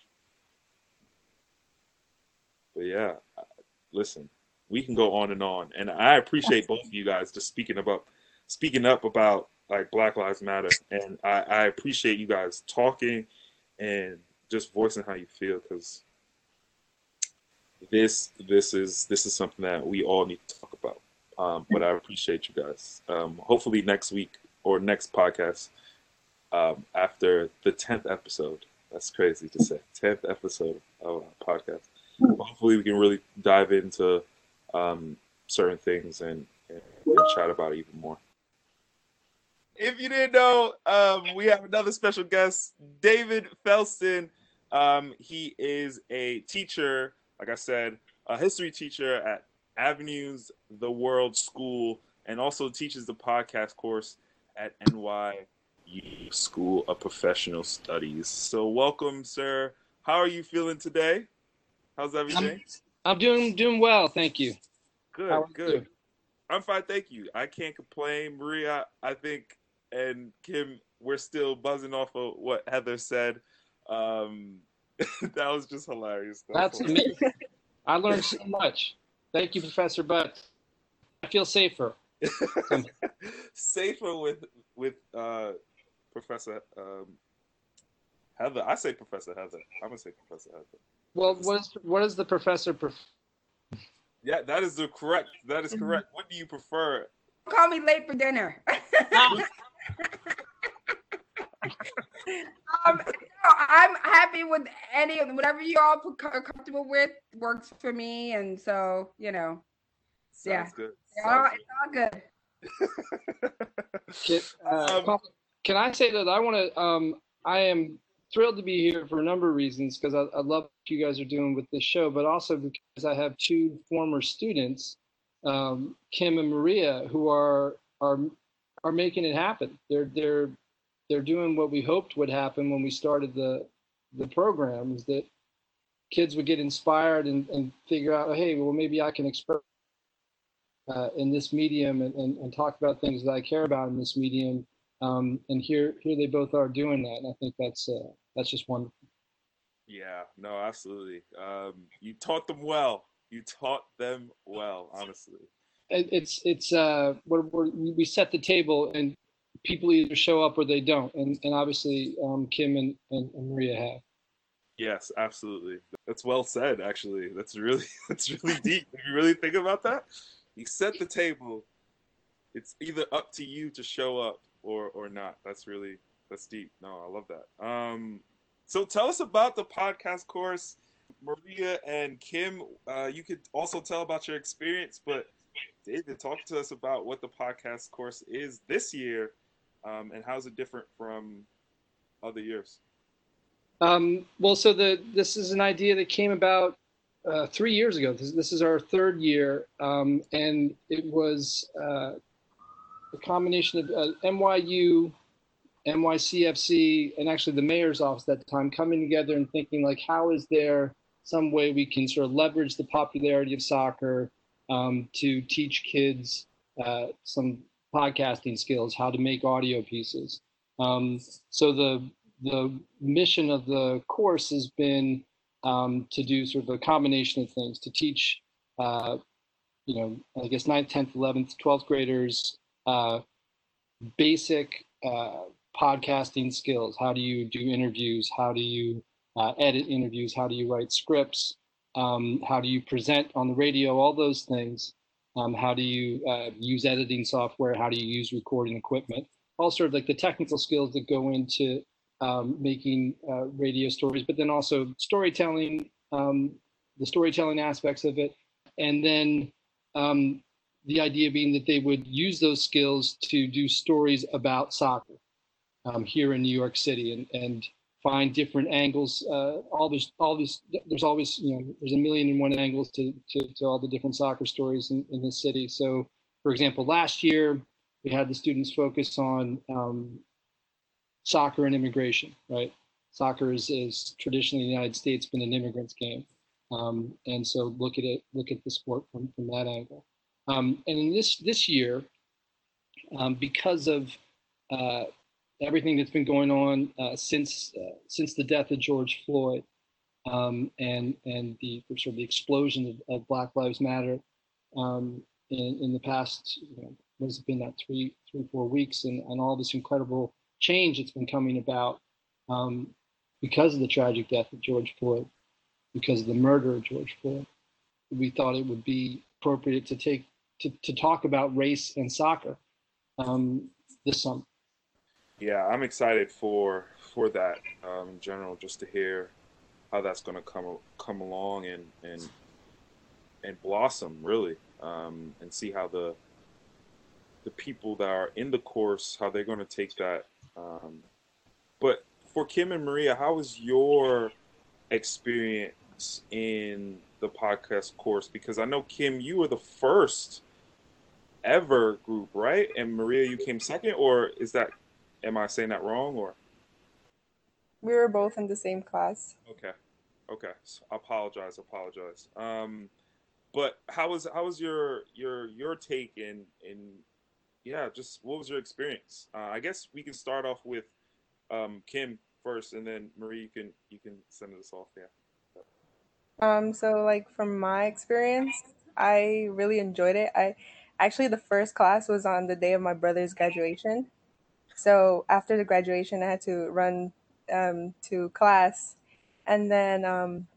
But yeah, listen, we can go on and on, and I appreciate both of you guys just speaking about speaking up about like Black Lives Matter, and I, I appreciate you guys talking and just voicing how you feel because this this is this is something that we all need to talk about. Um, but I appreciate you guys. Um, hopefully next week or next podcast um, after the tenth episode. That's crazy to say. Tenth episode of our podcast. Hopefully we can really dive into um, certain things and, and, chat about it even more if you didn't know, um, we have another special guest, David Felston. Um, he is a teacher, like I said, a history teacher at Avenues the World School, and also teaches the podcast course at NYU School of Professional Studies. So, welcome, sir. How are you feeling today? How's everything? I'm, I'm doing doing well, thank you. Good, good. You? I'm fine, thank you. I can't complain, Maria. I think and Kim, we're still buzzing off of what Heather said. Um, that was just hilarious. That's amazing. I learned so much. Thank you, Professor Butt. I feel safer. safer with with uh, Professor um, Heather. I say Professor Heather. I'm gonna say Professor Heather. Well, what is what is the professor? Pref- yeah, that is the correct. That is mm-hmm. correct. What do you prefer? Call me late for dinner. um, no, I'm happy with any of. Whatever you all are comfortable with works for me, and so you know, Sounds yeah, good. It's all, it's all good. can, uh, um, can I say that I want to? Um, I am thrilled to be here for a number of reasons because I, I, love what you guys are doing with this show, but also because I have two former students, um, Kim and Maria, who are are are making it happen. They're they're they're doing what we hoped would happen when we started the the program is that kids would get inspired and, and figure out, hey, well maybe I can express uh, in this medium and, and, and, talk about things that I care about in this medium. Um, and here here they both are doing that, and I think that's uh, that's just wonderful. Yeah, no, absolutely. Um, you taught them well. You taught them well, honestly. It's it's uh we're, we're, we set the table and people either show up or they don't. And and obviously um, kim and, and, and maria have. Yes absolutely. That's well said actually. That's really that's really deep. If you really think about that you set the table. It's either up to you to show up or or not. That's really that's deep no i love that um so tell us about the podcast course maria and kim uh, you could also tell about your experience but David, talk to us about what the podcast course is this year, um, and how's it different from other years? Um, well, so the this is an idea that came about uh, three years ago. This, this is our third year, um, and it was uh, a combination of uh, NYU, NYCFC, and actually the mayor's office at the time coming together and thinking like, how is there some way we can sort of leverage the popularity of soccer um, to teach kids uh, some podcasting skills, how to make audio pieces. Um, so the the mission of the course has been um, to do sort of a combination of things to teach, uh, you know, I guess 9th, 10th, 11th, 12th graders uh, basic uh, podcasting skills. How do you do interviews? How do you uh, edit interviews? How do you write scripts? um, how do you present on the radio, all those things. Um, how do you uh, use editing software? How do you use recording equipment? All sort of like the technical skills that go into um, making uh, radio stories, but then also storytelling, um, the storytelling aspects of it, and then um, the idea being that they would use those skills to do stories about soccer um, here in New York City, and and find different angles. Uh, all this, all this, there's always, you know, there's a million and one angles to, to, to all the different soccer stories in, in the city. So, for example, last year we had the students focus on um, soccer and immigration, right? Soccer is, is traditionally in the United States been an immigrant's game. Um, and so look at it, look at the sport from, from that angle. Um, and in this, this year, um, because of uh, everything that's been going on uh, since uh, since the death of George Floyd. um, and and the sort of the explosion of, of Black Lives Matter um, in, in the past, you know, what has it been that three, three, four weeks, and, and all this incredible change that's been coming about um, because of the tragic death of George Floyd, because of the murder of George Floyd. We thought it would be appropriate to take to, to talk about race and soccer um, this summer. Yeah, I'm excited for for that um, in general, just to hear how that's going to come come along and and and blossom really, um, and see how the the people that are in the course how they're going to take that. Um, but for Kim and Maria, how was your experience in the podcast course? Because I know Kim, you were the first ever group, right? And Maria, you came second, or is that? Am I saying that wrong, or? We were both in the same class. Okay, okay. So I apologize. Apologize. Um, but how was how was your your your take in in yeah just what was your experience? Uh, I guess we can start off with um, Kim first, and then Marie, you can you can send us off. Yeah. Um. So like from my experience, I really enjoyed it. I actually the first class was on the day of my brother's graduation. So after the graduation, I had to run um, to class, and then um,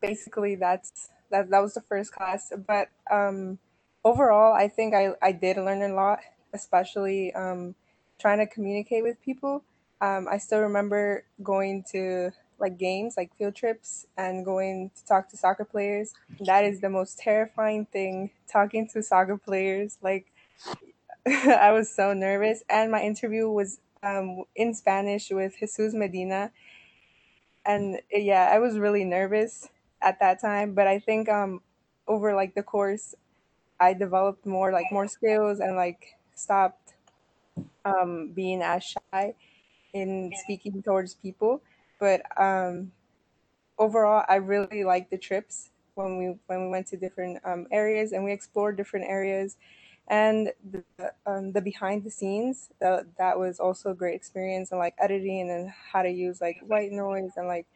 basically that's that. That was the first class. But um, overall, I think I I did learn a lot, especially um, trying to communicate with people. Um, I still remember going to like games, like field trips, and going to talk to soccer players. That is the most terrifying thing. Talking to soccer players, like I was so nervous, and my interview was um, in Spanish with Jesus Medina. And yeah, I was really nervous at that time, but I think um, over like the course, I developed more like more skills and like stopped um, being as shy in speaking towards people. But um, overall, I really liked the trips when we when we went to different um, areas and we explored different areas and the, um, the behind the scenes that, that was also a great experience and like editing and how to use like white noise and like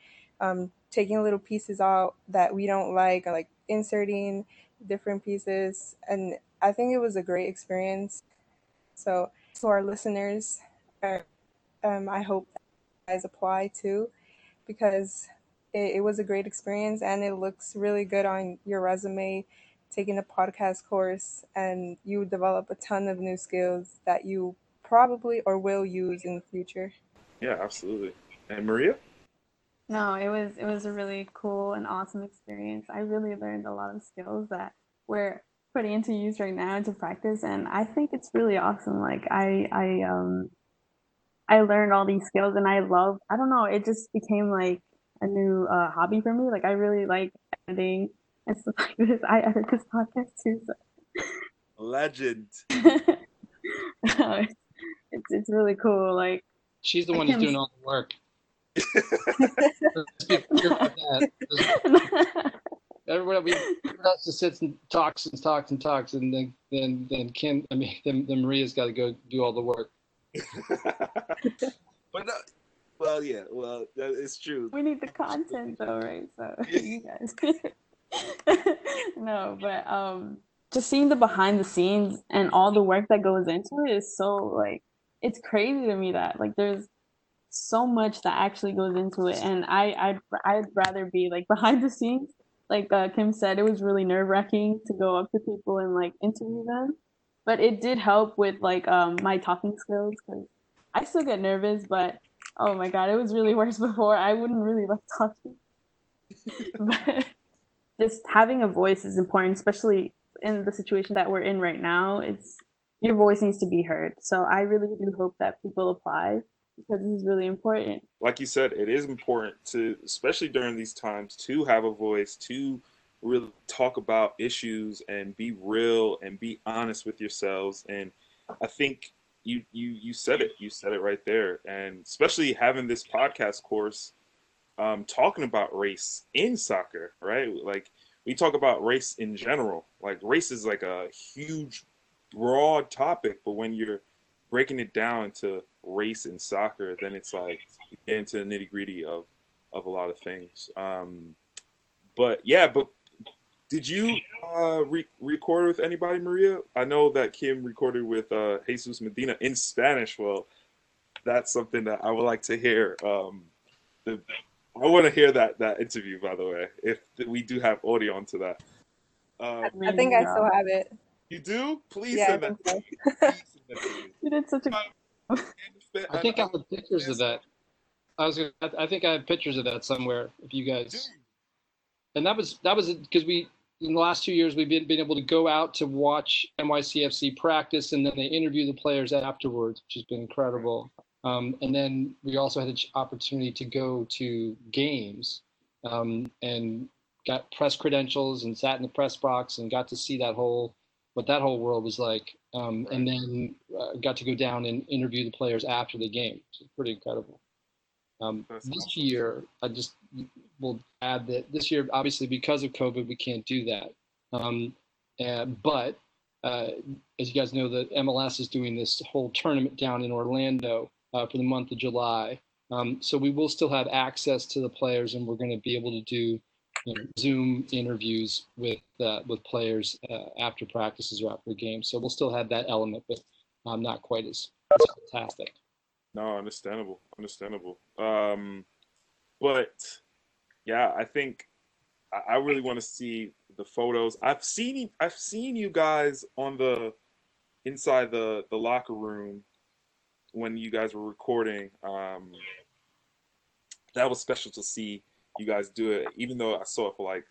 um, taking little pieces out that we don't like like inserting different pieces. And i think it was a great experience. So to our listeners uh, um, i hope that guys apply too because it, it was a great experience and it looks really good on your resume taking a podcast course and you develop a ton of new skills that you probably or will use in the future. Yeah, absolutely. And Maria? No, it was it was a really cool and awesome experience. I really learned a lot of skills that we're putting into use right now into practice and I think it's really awesome. Like I I um I learned all these skills and I love I don't know, it just became like a new uh, hobby for me. Like I really like editing and stuff like this. I edit this podcast too. So. Legend. it's, it's really cool. Like she's the one who's doing all the work. Everybody, everybody else just sits and talks and talks and talks, and then then then Kim, I mean, then, then Maria's got to go do all the work. but no, well, yeah, well, it's true. We need the content, though, right? So you guys. no, but um, just seeing the behind the scenes and all the work that goes into it is so like it's crazy to me that like there's so much that actually goes into it, and I I'd I'd rather be like behind the scenes. Like uh, Kim said, it was really nerve wracking to go up to people and like interview them, but it did help with like um my talking skills because I still get nervous, but oh my god, it was really worse before. I wouldn't really like talking. but just having a voice is important, especially in the situation that we're in right now. It's your voice needs to be heard. So I really do hope that people apply because this is really important. Like you said, it is important to, especially during these times, to have a voice, to really talk about issues and be real and be honest with yourselves. And I think you you you said it. You said it right there. And especially having this podcast course um, talking about race in soccer, right? Like we talk about race in general. Like race is like a huge, broad topic, but when you're breaking it down to race in soccer, then it's like into the nitty gritty of of a lot of things. Um, but yeah, but did you uh, re- record with anybody, Maria? I know that Kim recorded with uh, Jesus Medina in Spanish. Well, that's something that I would like to hear. Um, the, I want to hear that that interview, by the way. If we do have audio onto that, uh, I think I still have it. You do? Please yeah, send that. So. you did such a. I think I have pictures of that. I was. Gonna, I think I have pictures of that somewhere. If you guys. And that was that was because we in the last two years we've been, been able to go out to watch NYCFC practice and then they interview the players afterwards, which has been incredible. Um, and then we also had an opportunity to go to games um, and got press credentials and sat in the press box and got to see that whole what that whole world was like. Um, and then uh, got to go down and interview the players after the game. It's pretty incredible. Um, this year, I just will add that this year, obviously because of COVID, we can't do that. Um, and, but uh, as you guys know, the MLS is doing this whole tournament down in Orlando uh, for the month of July. Um, so we will still have access to the players, and we're going to be able to do you know, Zoom interviews with uh, with players uh, after practices or after games. So we'll still have that element, but um, not quite as, as fantastic. No, understandable, understandable. Um, but yeah, I think I, I really want to see the photos. I've seen I've seen you guys on the inside the the locker room when you guys were recording. Um, that was special to see you guys do it, even though I saw it for like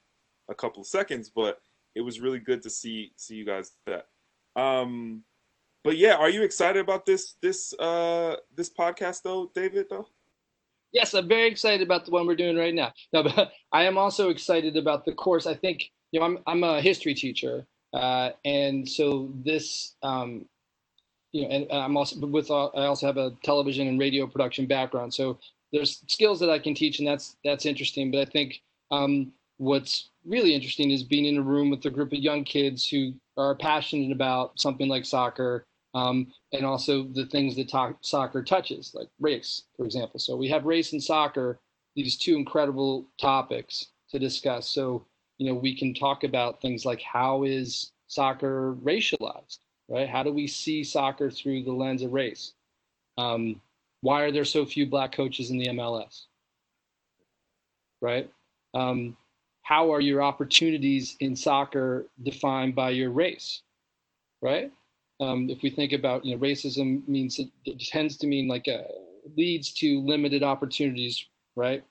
a couple of seconds. But it was really good to see see you guys do that. Um, but yeah, are you excited about this this uh this podcast though, David? Though. Yes, I'm very excited about the one we're doing right now. No, but I am also excited about the course. I think you know I'm I'm a history teacher, uh, and so this um, you know, and I'm also with uh, I also have a television and radio production background. So there's skills that I can teach, and that's that's interesting. But I think um, what's really interesting is being in a room with a group of young kids who are passionate about something like soccer um, and also the things that talk, soccer touches, like race, for example. So we have race and soccer, these two incredible topics to discuss. So you know we can talk about things like how is soccer racialized, right? How do we see soccer through the lens of race? Um, why are there so few black coaches in the MLS? Right? Um, how are your opportunities in soccer defined by your race? Right? um, if we think about you know racism means it, it tends to mean like a, uh, leads to limited opportunities right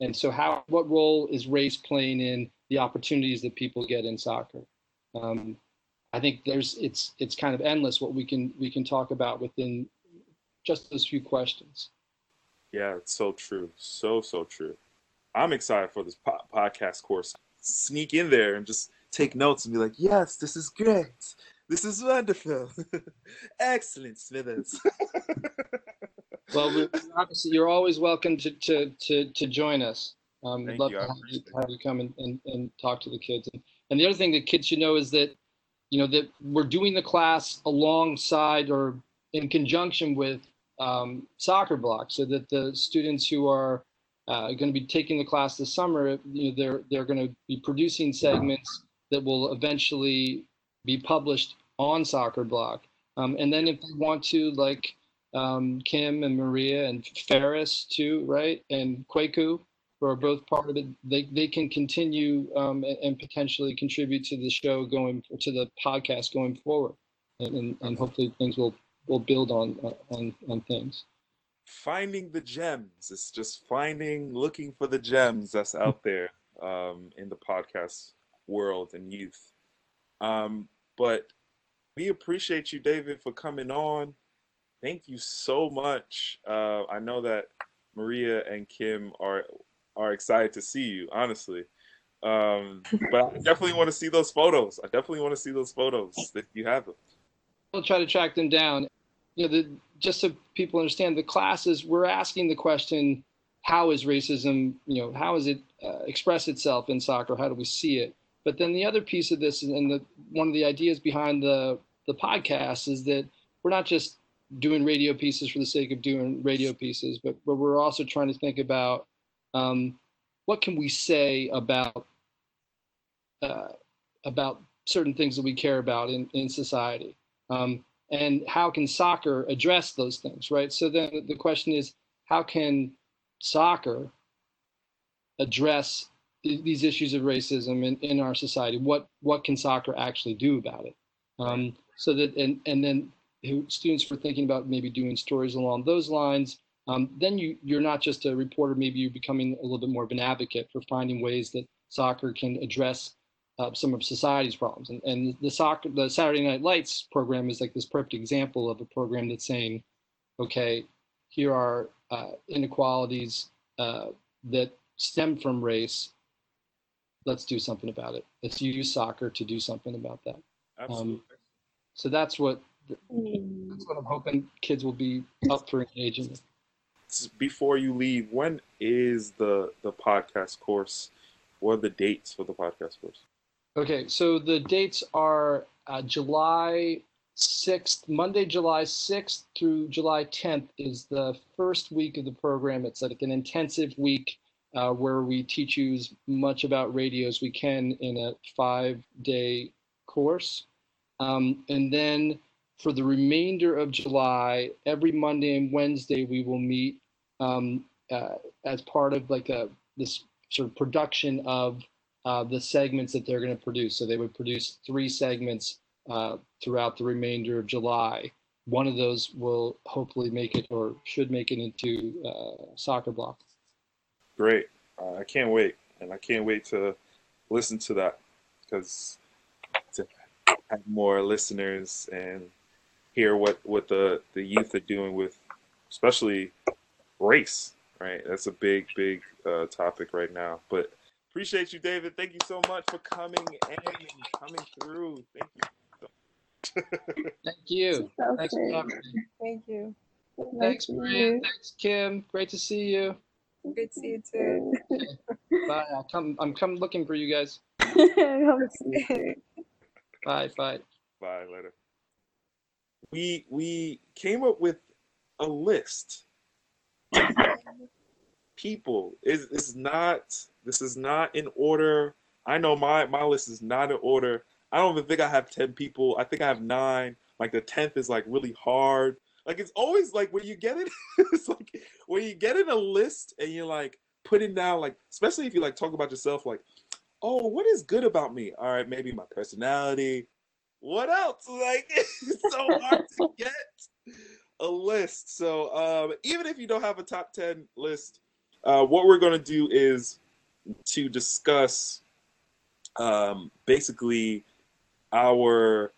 and so how what role is race playing in the opportunities that people get in soccer um, i think there's it's it's kind of endless what we can we can talk about within just those few questions yeah it's so true so so true i'm excited for this po- podcast course sneak in there and just take notes and be like yes this is great this is wonderful. Excellent, Smithers. well, obviously, you're always welcome to, to, to, to join us. Um, we'd love you. to have you, have you, come and, and, and talk to the kids. And, and the other thing that kids should know is that, you know, that we're doing the class alongside or in conjunction with um, soccer block so that the students who are uh, going to be taking the class this summer, you know, they're, they're going to be producing segments that will eventually be published on Soccer Block. Um, and then if they want to, like um, Kim and Maria and Ferris too, right, and Kwaku, who are both part of it, they, they can continue um, and, and, potentially contribute to the show going to the podcast going forward, and, and, and hopefully things will will build on on on things. Finding the gems. It's just finding, looking for the gems that's out there um, in the podcast world and youth. Um, but we appreciate you, David, for coming on. Thank you so much. Uh, I know that Maria and Kim are are excited to see you, honestly. Um, but I definitely want to see those photos. I definitely want to see those photos if you have them. We'll try to track them down. You know, the, just so people understand, the classes we're asking the question: How is racism? You know, how does it uh, express itself in soccer? How do we see it? But then the other piece of this, and the one of the ideas behind the the podcast is that we're not just doing radio pieces for the sake of doing radio pieces, but but we're also trying to think about um, what can we say about uh, about certain things that we care about in, in society? Um, and how can soccer address those things, right? So then the question is, how can soccer address these issues of racism in, in our society? What what can soccer actually do about it? Um, so that and and then students for thinking about maybe doing stories along those lines. Um, then you you're not just a reporter. Maybe you're becoming a little bit more of an advocate for finding ways that soccer can address uh, some of society's problems. And, and the soccer, the Saturday Night Lights program is like this perfect example of a program that's saying, okay, here are uh, inequalities uh, that stem from race. Let's do something about it. Let's use soccer to do something about that. Absolutely. Um, so that's what that's what I'm hoping kids will be up for engaging. Before you leave, when is the the podcast course? What are the dates for the podcast course? Okay, so the dates are uh, July 6th, Monday, July 6th through July 10th is the first week of the program. It's like an intensive week uh, where we teach you as much about radio as we can in a five day course. Um, and then for the remainder of July, every Monday and Wednesday, we will meet um, uh, as part of like a this sort of production of uh, the segments that they're going to produce. So they would produce three segments uh, throughout the remainder of July. One of those will hopefully make it or should make it into uh, soccer block. Great. Uh, I can't wait. And I can't wait to listen to that because to have more listeners and hear what, what the, the youth are doing with especially race, right? That's a big, big uh, topic right now. But Appreciate you, David. Thank you so much for coming in and coming through. Thank you. Thank you. Thanks for having me. Thank you. Thanks, Maria. Thanks, Kim. Great to see you. Good to see you too. Okay. Bye. I'll come. I'm come looking for you guys. bye. Bye. Bye. Later. We we came up with a list. People is is not this is not in order. I know my my list is not in order. I don't even think I have ten people. I think I have nine. Like the tenth is like really hard. Like it's always like when you get it, it's like when you get in a list and you're like putting down like, especially if you like talk about yourself, like, oh, what is good about me? All right, maybe my personality. What else? Like it's so hard to get a list. So um, even if you don't have a top ten list, uh, what we're gonna do is to discuss um, basically our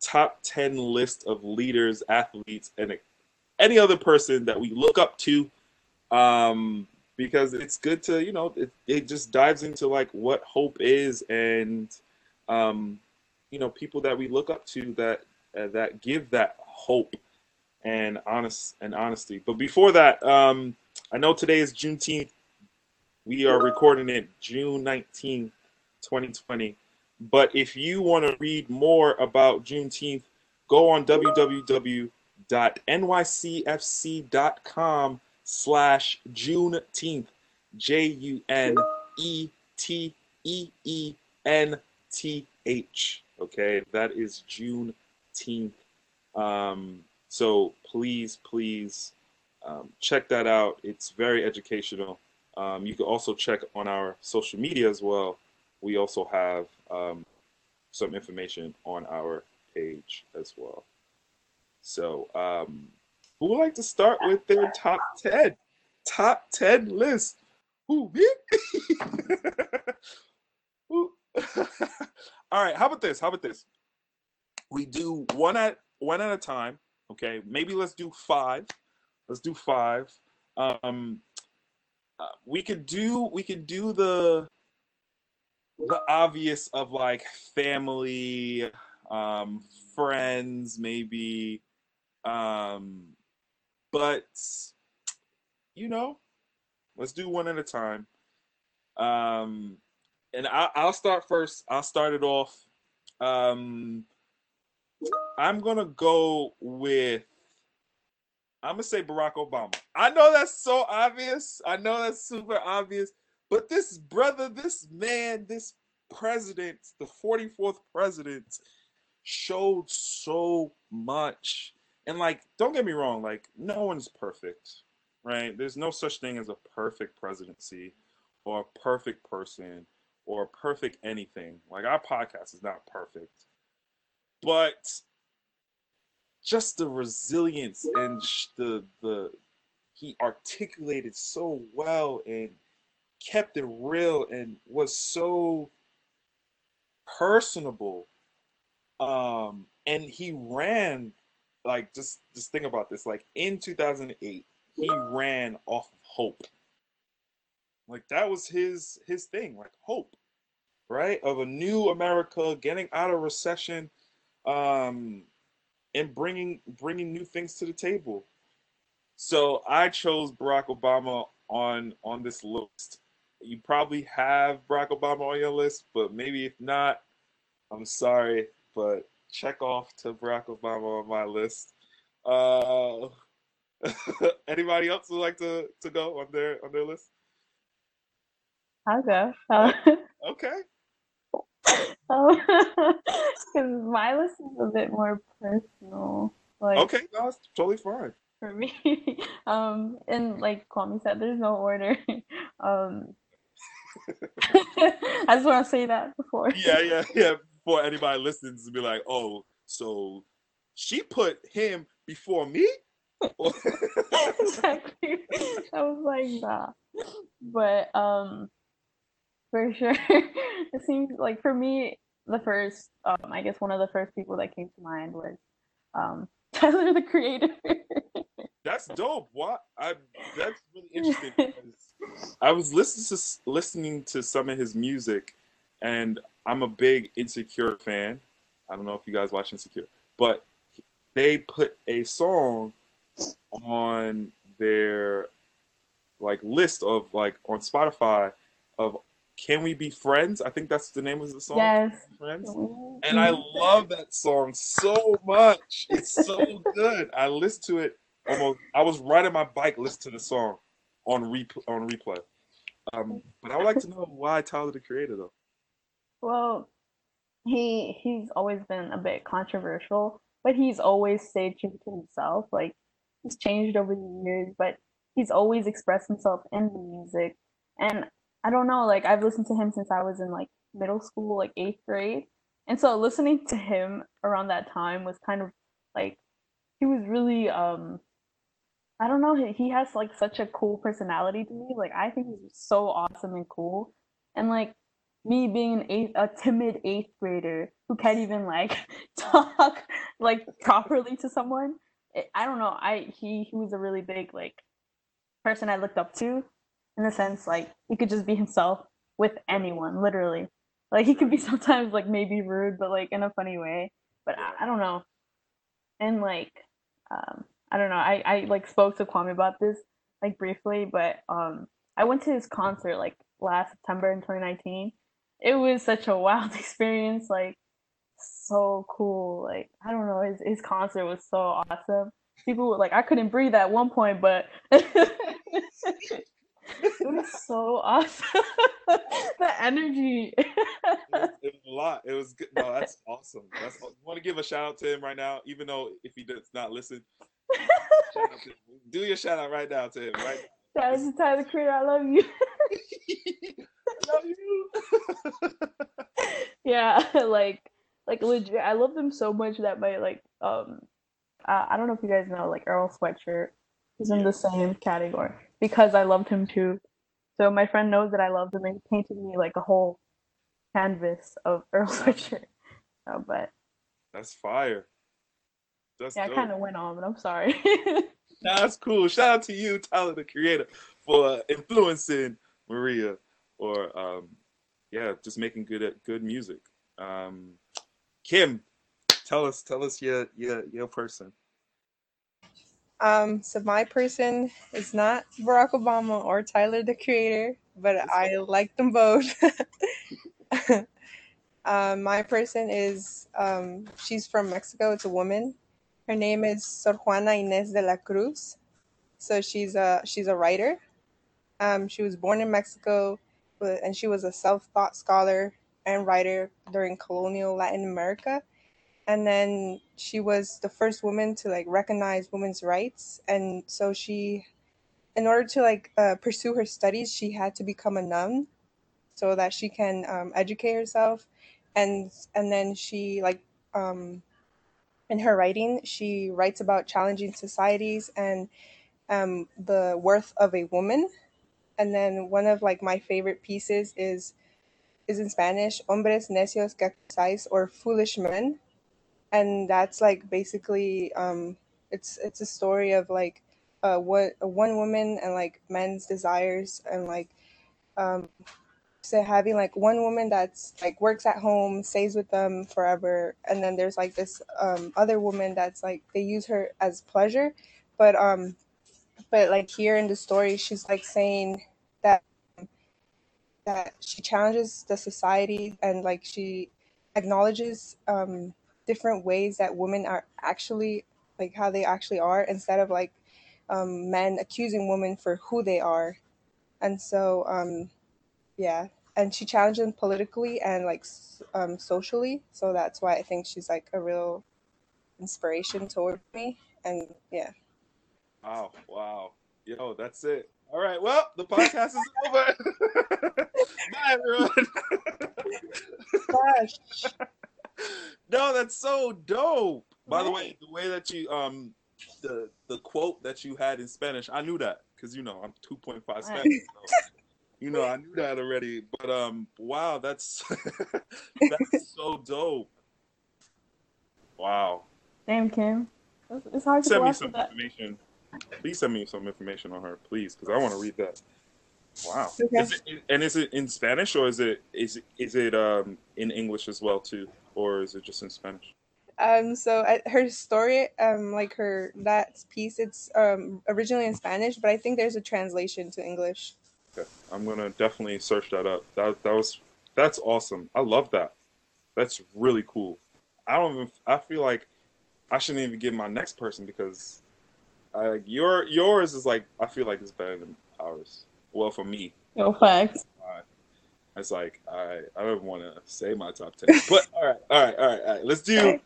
top 10 list of leaders, athletes, and any other person that we look up to. Um, because it's good to, you know, it, it just dives into like what hope is and, um, you know, people that we look up to that, uh, that give that hope and honest and honesty. But before that, um, I know today is Juneteenth. We are recording it June 19, 2020. But if you want to read more about Juneteenth, go on www.nycfc.com slash Juneteenth, J-U-N-E-T-E-E-N-T-H. Okay, that is Juneteenth. Um, so please, please um, check that out. It's very educational. Um, you can also check on our social media as well. We also have um, some information on our page as well. So, um, who would like to start with their top 10? Top 10 list. Ooh? Ooh. All right, how about this? How about this? We do one at one at a time. Okay, maybe let's do five. Let's do five. Um, uh, we could do we could do the the obvious of like family, um, friends, maybe, um, but you know, let's do one at a time. Um, and I, I'll start first. I'll start it off. Um, I'm gonna go with I'm gonna say Barack Obama. I know that's so obvious. I know that's super obvious. But this brother, this man, this president, the 44th president, showed so much. And like, don't get me wrong, like, no one's perfect, right? There's no such thing as a perfect presidency or a perfect person or a perfect anything. Like, our podcast is not perfect. But just the resilience and the the he articulated so well and kept it real and was so personable um and he ran like just just think about this like in 2008 he ran off of hope. Like that was his his thing like hope right? Of a new america getting out of recession um and bringing bringing new things to the table so i chose barack obama on on this list you probably have Barack Obama on your list, but maybe if not, I'm sorry, but check off to Barack Obama on my list. Uh, anybody else would like to, to go on their on their list? I'll go. Okay. Because um, my list is a bit more personal. Like, okay, no, that's totally fine for me. um, and like Kwame said, there's no order. um, I just want to say that before. Yeah, yeah, yeah. Before anybody listens to be like, oh, so she put him before me? exactly. I was like, nah. But um for sure it seems like for me the first um I guess one of the first people that came to mind was um Tyler the creator. that's dope. What I that's really interesting. I was listening to listening to some of his music, and I'm a big Insecure fan. I don't know if you guys watch Insecure, but they put a song on their like list of like on Spotify of Can We Be Friends? I think that's the name of the song. Yes. Friends. And I love that song so much. It's so good. I listened to it almost I was riding my bike listening to the song on replay on replay. Um, but I would like to know why Tyler the Creator though. Well, he he's always been a bit controversial, but he's always stayed true to himself. Like he's changed over the years, but he's always expressed himself in the music. And I don't know, like I've listened to him since I was in like middle school, like eighth grade. And so listening to him around that time was kind of like he was really um I don't know. He has like such a cool personality to me. Like I think he's so awesome and cool. And like me being an eighth, a timid eighth grader who can't even like talk like properly to someone. It, I don't know. I he he was a really big like person I looked up to in the sense like he could just be himself with anyone, literally. Like he could be sometimes like maybe rude, but like in a funny way. But I, I don't know. And like um I don't know. I, I like spoke to Kwame about this like briefly, but um I went to his concert like last September in 2019. It was such a wild experience, like so cool. Like I don't know, his his concert was so awesome. People were like I couldn't breathe at one point, but it was so awesome. the energy. it, was, it, was, a lot. It was good. No, that's awesome. That's I want to give a shout out to him right now, even though if he does not listen, do your shout out right now to him, right? Shout out to Tyler Creator. I love you. I love you. yeah, like like legit. I love them so much that my like um uh, I don't know if you guys know like Earl Sweatshirt is in the same category because I loved him too. So my friend knows that I loved him and he painted me like a whole canvas of Earl Sweatshirt. So, but that's fire. That's yeah, dope. I kind of went on, but I'm sorry. that's cool. Shout out to you, Tyler the Creator, for influencing Maria, or um, yeah, just making good good music. Um, Kim, tell us, tell us your your your person. Um, so my person is not Barack Obama or Tyler the Creator, but I like them both. um, my person is um, she's from Mexico. It's a woman. Her name is Sor Juana Inés de la Cruz. So she's a she's a writer. Um, she was born in Mexico, but, and she was a self-taught scholar and writer during colonial Latin America. And then she was the first woman to like recognize women's rights, and so she, in order to like uh, pursue her studies, she had to become a nun, so that she can um, educate herself, and and then she like um, in her writing, she writes about challenging societies and um, the worth of a woman. And then one of like my favorite pieces is is in Spanish, "Hombres necios que acusáis" or "Foolish men," and that's like basically um, it's it's a story of like uh, what one woman and like men's desires and like um, so having like one woman that's like works at home stays with them forever and then there's like this um, other woman that's like they use her as pleasure but um but like here in the story she's like saying that that she challenges the society and like she acknowledges um different ways that women are actually like how they actually are instead of like um, men accusing women for who they are. And so um yeah. And she challenged them politically and like um, socially. So that's why i think she's like a real inspiration toward me. And yeah. Wow. Wow. Yo that's it. All right. Well the podcast is over. Bye everyone. Gosh no that's so dope by the way the way that you um the the quote that you had in spanish i knew that because you know i'm 2.5 spanish so you know, I knew that already. But um, wow, that's that's so dope. Wow. Damn, Kim. It's, it's hard to Send me some that. information. Please send me some information on her, please, because I want to read that. Wow. Okay. Is it, and is it in Spanish or is it is it, is it um in English as well too, or is it just in Spanish? Um, so uh, her story, um, like her that piece, it's um originally in Spanish, but I think there's a translation to English. Okay, I'm gonna definitely search that up. That that was that's awesome. I love that. That's really cool. I don't even. I feel like I shouldn't even give my next person because, uh, your yours is like I feel like it's better than ours. Well, for me, No facts. It's like I I don't want to say my top ten. But all right, all right, all right, all right. Let's do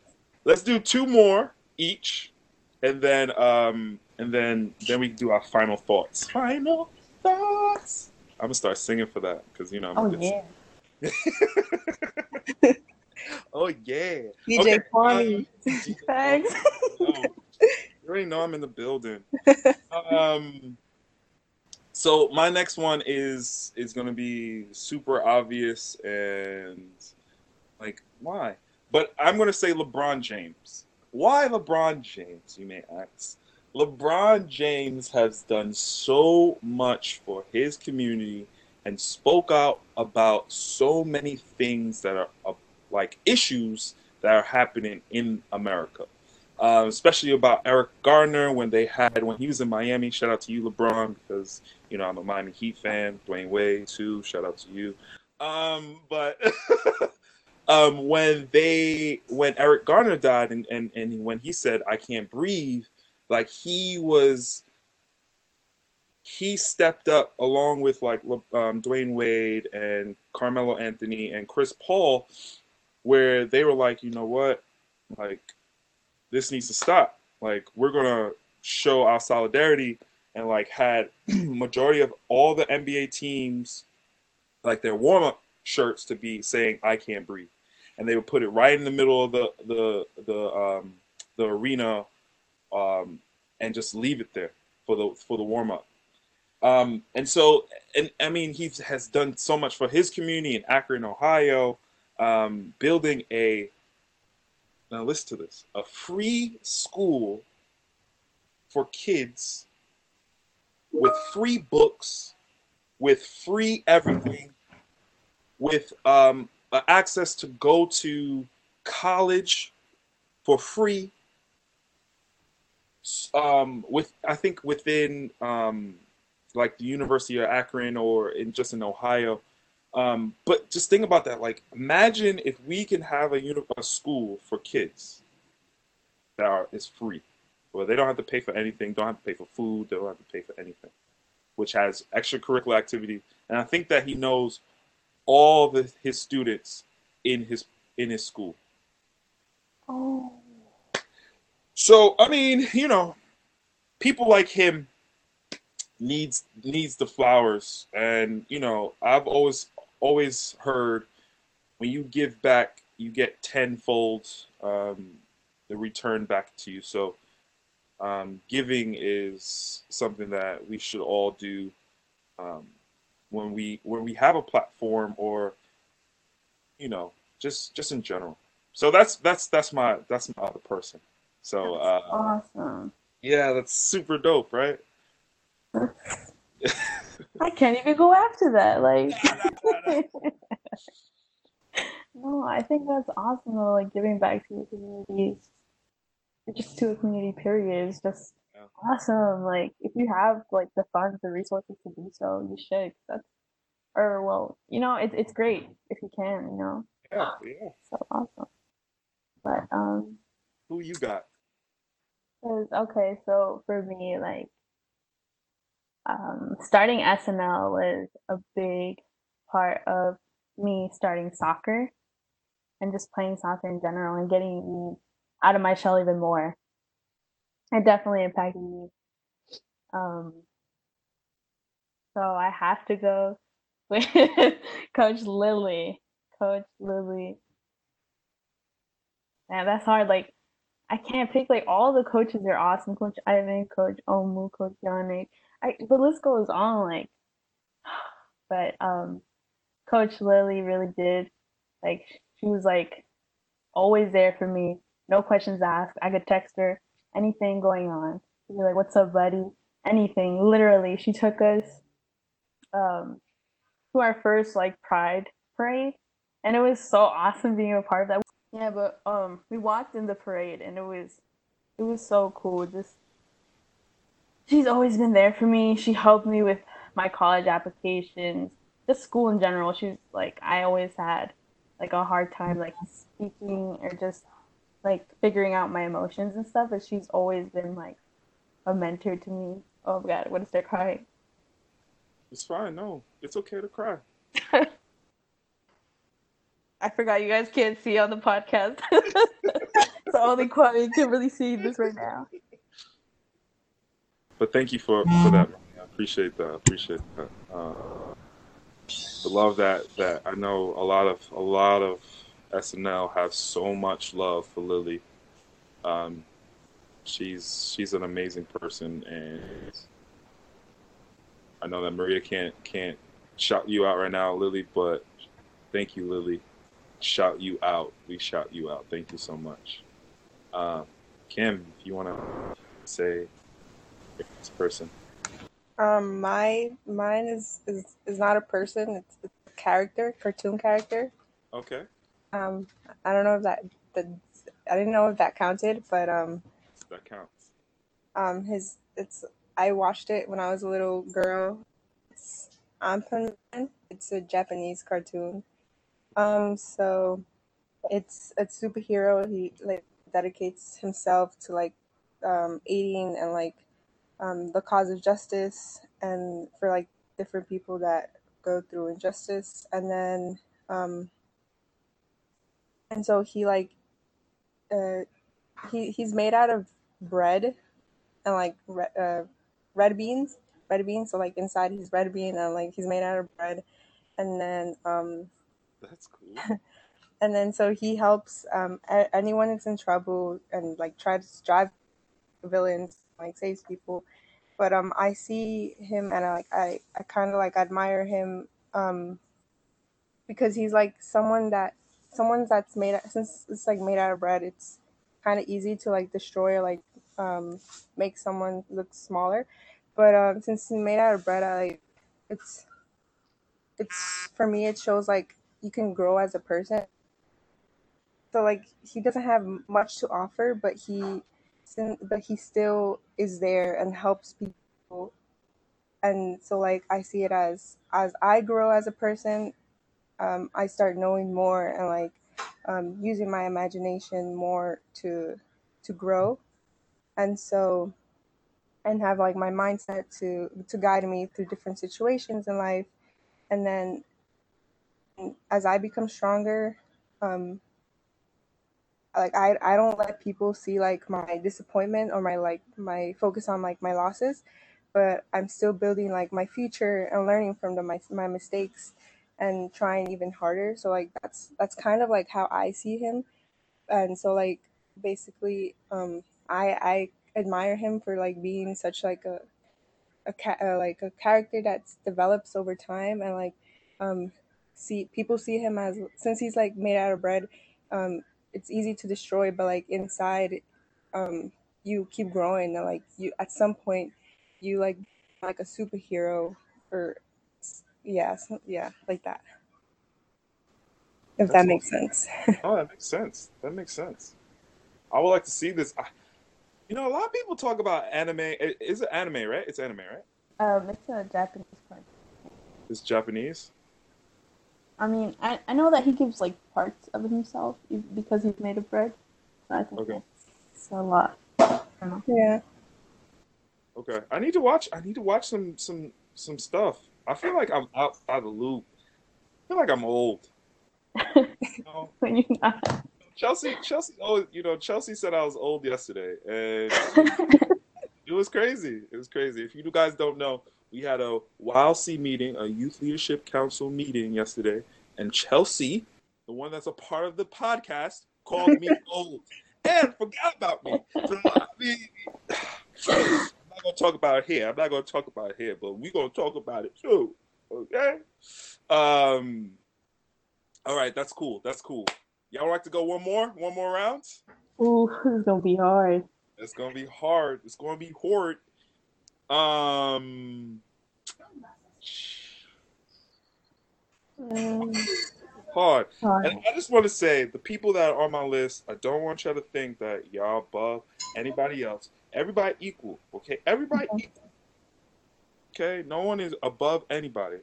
let's do two more each, and then um and then then we do our final thoughts. Final thoughts. I'm gonna start singing for that because you know. I'm Oh good yeah. Oh yeah. DJ Okay, Kwame. um, Thanks. oh, you already know I'm in the building. Um, so my next one is is gonna be super obvious and like why? But I'm gonna say LeBron James. Why LeBron James? You may ask. LeBron James has done so much for his community and spoke out about so many things that are uh, like issues that are happening in America. Uh, especially about Eric Garner when they had when he was in Miami. Shout out to you, LeBron, because you know I'm a Miami Heat fan. Dwyane Wade too. Shout out to you. Um, but um, when they when Eric Garner died and, and and when he said I can't breathe, like he was he stepped up along with like um, Dwyane Wade and Carmelo Anthony and Chris Paul, where they were like, you know what, like this needs to stop. Like we're gonna show our solidarity and like had majority of all the NBA teams like their warm up shirts to be saying I can't breathe, and they would put it right in the middle of the the the um, the arena, um, and just leave it there for the for the warm up. Um, and so, and I mean, he has done so much for his community in Akron, Ohio, um, building a now listen to this a free school for kids with free books, with free everything, with um, uh, access to go to college for free. Um, with I think within um, like the University of Akron or in just in Ohio. Um, but just think about that. Like, imagine if we can have a, uni- a school for kids that are is free. where they don't have to pay for anything, don't have to pay for food, they don't have to pay for anything, which has extracurricular activities. And I think that he knows all his students in his in his school. Oh. So I mean, you know, people like him needs needs the flowers, and you know, I've always always heard when you give back, you get tenfold um, the return back to you. So um, giving is something that we should all do um, when we when we have a platform or you know just just in general. So that's that's that's my that's my other person. So uh, awesome. Yeah, that's super dope, right? I can't even go after that. Like, no, I think that's awesome though. Like giving back to your communities, just to a community. Period is just yeah. awesome. Like if you have like the funds, the resources to do so, you should. That's or well, you know, it's it's great if you can. You know. Yeah, yeah. So awesome. But um. Who you got? okay, so for me, like um, starting SNL was a big part of me starting soccer and just playing soccer in general and getting me out of my shell even more. It definitely impacted me. Um, so I have to go with Coach Lily. Coach Lily. Man, that's hard. Like I can't pick like all the coaches are awesome. Coach Ivan, Coach Omu, Coach Yannick. I the list goes on like but um Coach Lily really did like she was like always there for me. No questions asked. I could text her anything going on. She'd be like, What's up, buddy? Anything. Literally. She took us um to our first like pride parade and it was so awesome being a part of that yeah, but um, we walked in the parade, and it was, it was so cool. Just, she's always been there for me. She helped me with my college applications, just school in general. She's like, I always had like a hard time like speaking or just like figuring out my emotions and stuff. But she's always been like a mentor to me. Oh God, what is there crying? It's fine. No, it's okay to cry. I forgot you guys can't see on the podcast. so only Kwame can really see this right now. But thank you for, for that. I appreciate that. I appreciate that. Uh, the love that that I know a lot of a lot of SNL have so much love for Lily. Um, she's she's an amazing person, and I know that Maria can't can't shout you out right now, Lily. But thank you, Lily shout you out. We shout you out. Thank you so much. Uh, Kim, if you want to say this person. Um, my mine is, is is not a person. It's, it's a character, cartoon character. Okay. Um, I don't know if that the I didn't know if that counted, but um, that counts. Um, his it's I watched it when I was a little girl. It's Anpan. It's a Japanese cartoon. Um, so it's a superhero. He like dedicates himself to like um, aiding and like um, the cause of justice and for like different people that go through injustice. And then um, and so he like uh, he he's made out of bread and like re- uh, red beans, red beans. So like inside he's red bean and like he's made out of bread, and then um that's cool. and then so he helps um, a- anyone that's in trouble and like tries to drive villains, like saves people. But um, I see him and I like I, I kind of like admire him um, because he's like someone that someone that's made since it's like made out of bread. It's kind of easy to like destroy or like um, make someone look smaller. But um, since he's made out of bread, I like it's it's for me it shows like you can grow as a person. So like he doesn't have much to offer, but he but he still is there and helps people. And so like I see it as as I grow as a person, um, I start knowing more and like um, using my imagination more to to grow. and so and have like my mindset to to guide me through different situations in life and then as i become stronger um like i i don't let people see like my disappointment or my like my focus on like my losses but i'm still building like my future and learning from the my, my mistakes and trying even harder. So like that's that's kind of like how i see him. And so like basically um i i admire him for like being such like a a ca- uh, like a character that develops over time and like um see people see him as since he's like made out of bread um it's easy to destroy but like inside um you keep growing and like you at some point you like like a superhero or yeah so, yeah like that if That's that makes sense Oh, that makes sense. That makes sense. I would like to see this. I, you know, a lot of people talk about anime. It, is it anime, right? It's anime, right? Um, it's a Japanese part. It's Japanese. I mean, I, I know that he gives like parts of himself e- because he's made of bread. So I think Okay. that's a lot. I don't yeah Okay, I need to watch. I need to watch some some some stuff. I feel like I'm out out of the loop. I feel like I'm old. You know? when you're not. Chelsea, Chelsea. Oh, you know, Chelsea said I was old yesterday, and it was crazy. It was crazy. If you guys don't know, we had a YLC meeting, a Youth Leadership Council meeting yesterday, and Chelsea, the one that's a part of the podcast, called me old and forgot about me. So, I mean, I'm not gonna talk about it here. I'm not gonna talk about it here, but we're gonna talk about it too. Okay. Um. All right, that's cool. That's cool. Y'all like to go one more? One more round? Ooh, it's gonna be hard. It's gonna be hard. It's gonna be hard. Um, Um, hard. hard. And I just want to say, the people that are on my list, I don't want y'all to think that y'all above anybody else. Everybody equal, okay? Everybody Okay. equal. Okay, no one is above anybody,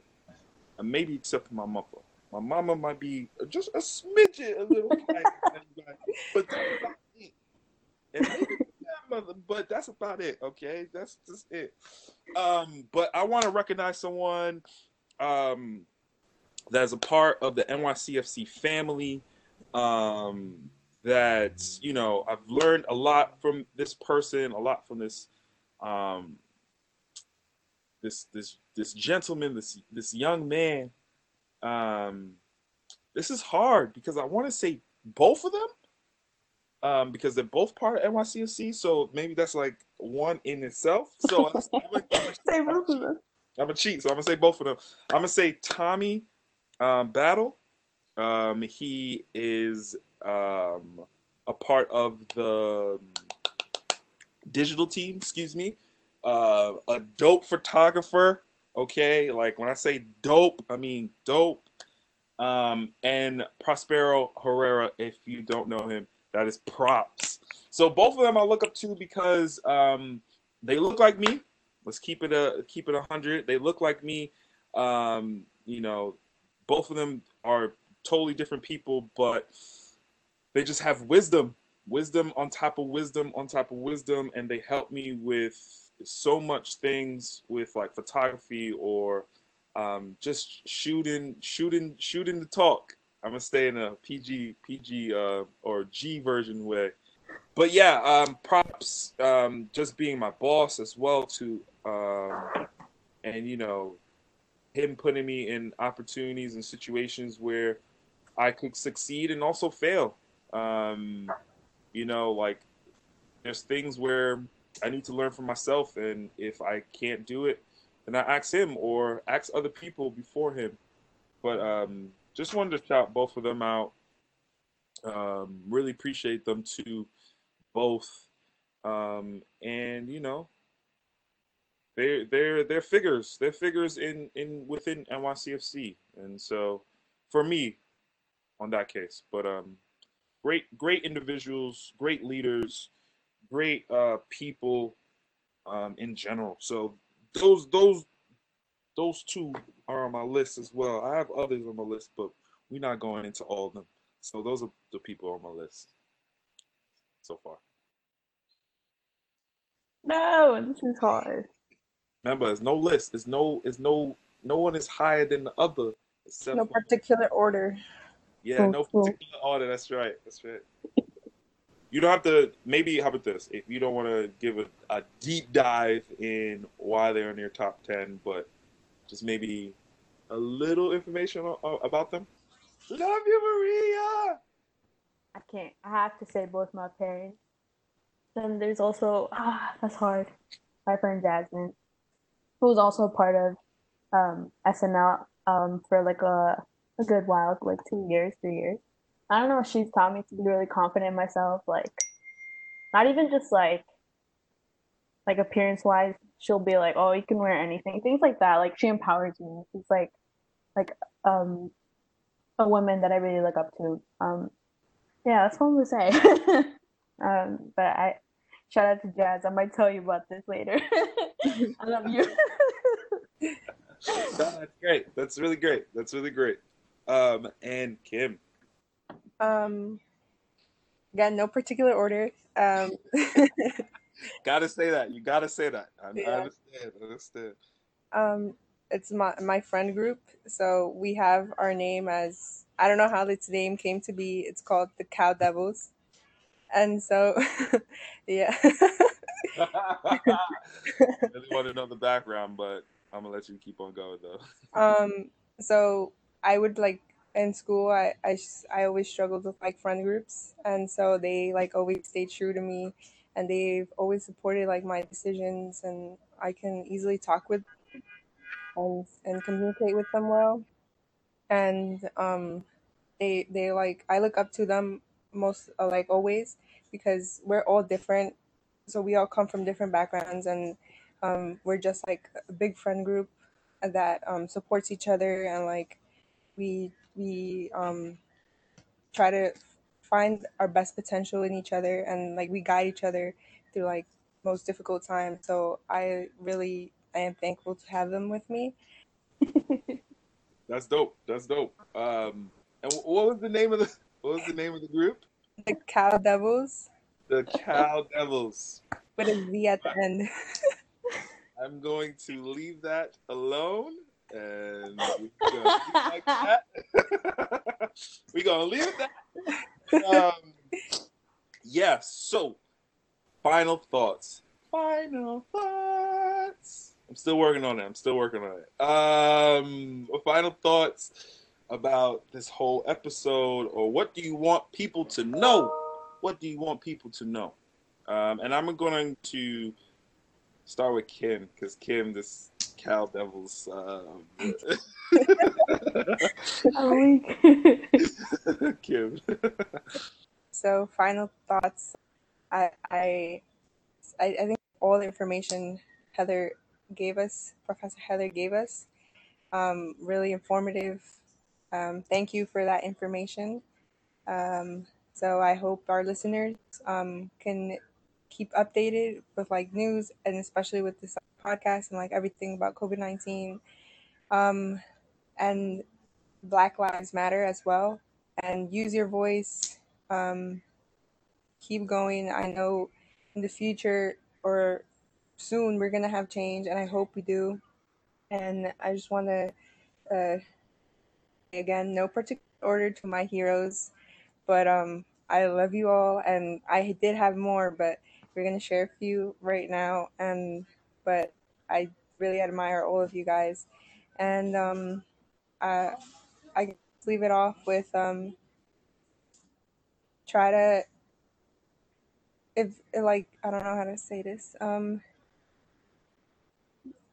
and maybe except for my mama. My mama might be just a smidget, a little but that's about it. And maybe mother, but that's about it. Okay, that's just it. Um, but I want to recognize someone. Um, that is a part of the NYCFC family. Um, that you know, I've learned a lot from this person, a lot from this, um, this this this gentleman, this this young man. Um, this is hard because I want to say both of them, um, because they're both part of NYCFC. So maybe that's like one in itself. So I'm gonna- I'm gonna- Say both of them. I'm gonna cheat, so I'm gonna say both of them. I'm gonna say Tommy um, Battle. Um, he is um, a part of the digital team. Excuse me. Uh, a dope photographer. Okay, like when I say dope, I mean dope. Um, and Prospero Herrera, if you don't know him, that is props. So both of them I look up to because um, they look like me. Let's keep it a keep it a hundred. They look like me. Um, you know, both of them are totally different people, but they just have wisdom, wisdom on top of wisdom on top of wisdom, and they help me with so much things with like photography or um, just shooting, shooting, shooting the talk. I'm gonna stay in a PG, PG uh, or G version way. But yeah, um, props. Um, just being my boss as well to um, and you know, him putting me in opportunities and situations where I could succeed and also fail. Um, you know, like there's things where I need to learn for myself, and if I can't do it, then I ask him or ask other people before him. But um, just wanted to shout both of them out. Um, really appreciate them too, both. Um, and you know, they're they're they're figures. They're figures in in within NYCFC, and so for me, on that case. But um, great great individuals, great leaders, great uh people um in general. So those those those two are on my list as well. I have others on my list, but we're not going into all of them. So those are the people on my list so far. No, this is hard. Remember, there's no list. There's no. There's no. No one is higher than the other. Except no particular order. Yeah, no particular order. That's right. That's right. You don't have to. Maybe how about this? If you don't want to give a, a deep dive in why they're in your top ten, but just maybe a little information about them. Love you, Maria. I can't. I have to say both my parents. Then there's also ah, that's hard. My friend Jasmine, who was also part of um, SNL um, for like a a good while, like two years, three years. I don't know. She's taught me to be really confident in myself. Like, not even just like, like appearance wise. She'll be like, "Oh, you can wear anything," things like that. Like, she empowers me. She's like, like um, a woman that I really look up to. Um, yeah, that's what I'm gonna say. um, but I shout out to Jazz. I might tell you about this later. I love you. that's great. That's really great. That's really great. Um, and Kim. Um, again, no particular order. Um, gotta say that. You gotta say that. I, yeah. I understand. I understand. Um, it's my my friend group. So we have our name as I don't know how its name came to be. It's called the Cow Devils, and so yeah. I really want to know the background, but I'm gonna let you keep on going though. um. So I would like in school. I I I always struggled with like friend groups, and so they like always stayed true to me, and they've always supported like my decisions, and I can easily talk with and and communicate with them well. And um, they they like I look up to them most uh, like always because we're all different. So we all come from different backgrounds, and um, we're just like a big friend group that um, supports each other, and like we we um, try to find our best potential in each other, and like we guide each other through like most difficult times. So I really I am thankful to have them with me. That's dope. That's dope. Um, and what was the name of the what was the name of the group? The Cow Devils. The Cow Devils. With a V at the end. I'm going to leave that alone, and we're gonna like that. we're gonna leave that. Um, yes. Yeah, so, final thoughts. Final thoughts. I'm still working on it. I'm still working on it. Um, final thoughts about this whole episode, or what do you want people to know? What do you want people to know? Um, and I'm going to start with Kim because Kim, this Cow Devils. Um, Kim. so, final thoughts. I, I, I think all the information Heather gave us, Professor Heather gave us. Um, really informative. Um, thank you for that information. Um, so I hope our listeners um, can keep updated with like news and especially with this podcast and like everything about COVID 19 um, and Black Lives Matter as well. And use your voice. Um, keep going. I know in the future or soon we're gonna have change, and I hope we do. And I just want to, uh, again, no particular order to my heroes, but um, I love you all, and I did have more, but we're gonna share a few right now. And but I really admire all of you guys, and um, I I leave it off with um, try to if like I don't know how to say this um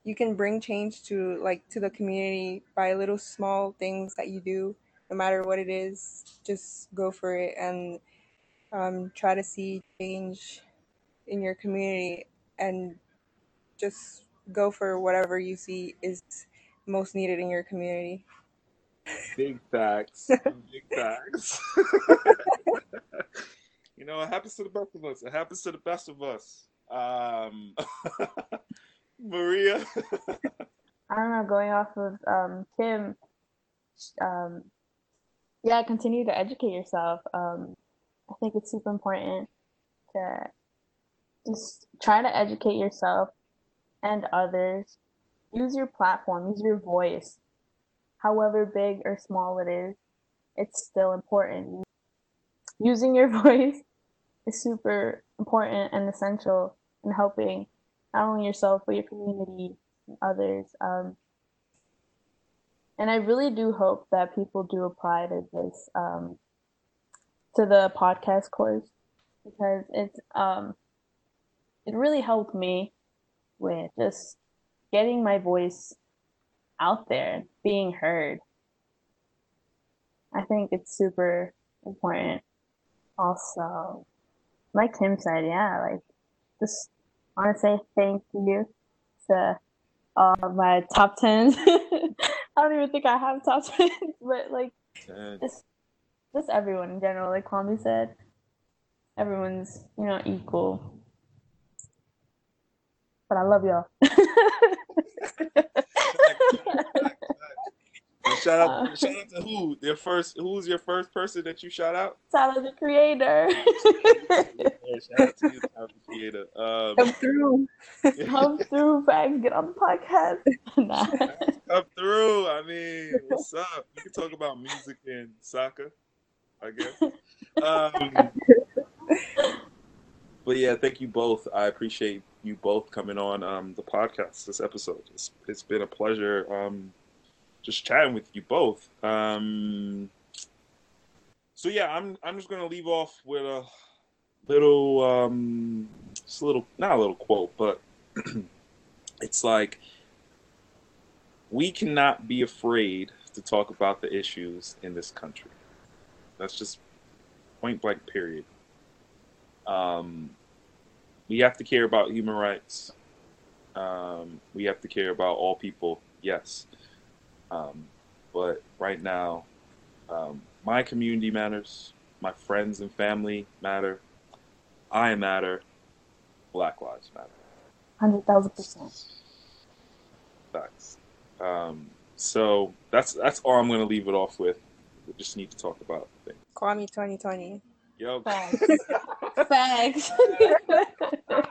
you can bring change to like to the community by little small things that you do no matter what it is just go for it and um, try to see change in your community and just go for whatever you see is most needed in your community big facts big facts you know it happens to the best of us it happens to the best of us um Maria. I don't know. Going off of um, Kim, um, yeah, continue to educate yourself. Um, I think it's super important to just try to educate yourself and others. Use your platform, use your voice. However big or small it is, it's still important. Using your voice is super important and essential in helping not only yourself but your community and others. Um, and I really do hope that people do apply to this um, to the podcast course because it's um, it really helped me with just getting my voice out there, being heard. I think it's super important. Also, like Tim said, yeah, like just want to say thank you to uh, my top tens. I don't even think I have top tens, but like just just everyone in general. Like Kwame said, everyone's you know equal. But I love y'all. shout out, uh, shout out to who? Your first, who's your first person that you shout out? Tyler the Creator. yeah, shout out to you, Tyler the Creator. Um, Come through. Come through, Frank. Get on the podcast. nah. Come through. I mean, what's up? We can talk about music and soccer, I guess. Um, but yeah, thank you both. I appreciate you both coming on um, the podcast this episode. It's, it's been a pleasure um, just chatting with you both. Um, so yeah, I'm I'm just gonna leave off with a little um, just a little not a little quote, but it's like we cannot be afraid to talk about the issues in this country. That's just point blank period. Um, we have to care about human rights. Um, we have to care about all people, yes. Um, but right now, um, my community matters. My friends and family matter. I matter. Black lives matter. Hundred thousand percent. Facts. Um, so that's that's all I'm going to leave it off with. We just need to talk about things. Kwame 2020. Yo. Facts. Facts. no,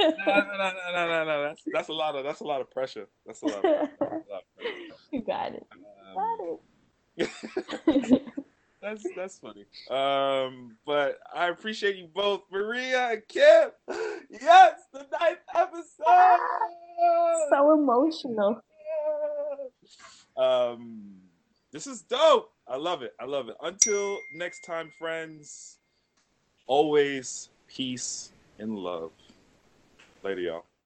no, no, no, no, no. That's that's a lot of that's a lot of pressure. That's a lot. Of, a lot of you got it. Um, got it. that's that's funny. Um, but I appreciate you both, Maria and Kim. Yes, the ninth episode. So emotional. Um, this is dope. I love it. I love it. Until next time, friends. Always peace and love. Later, y'all.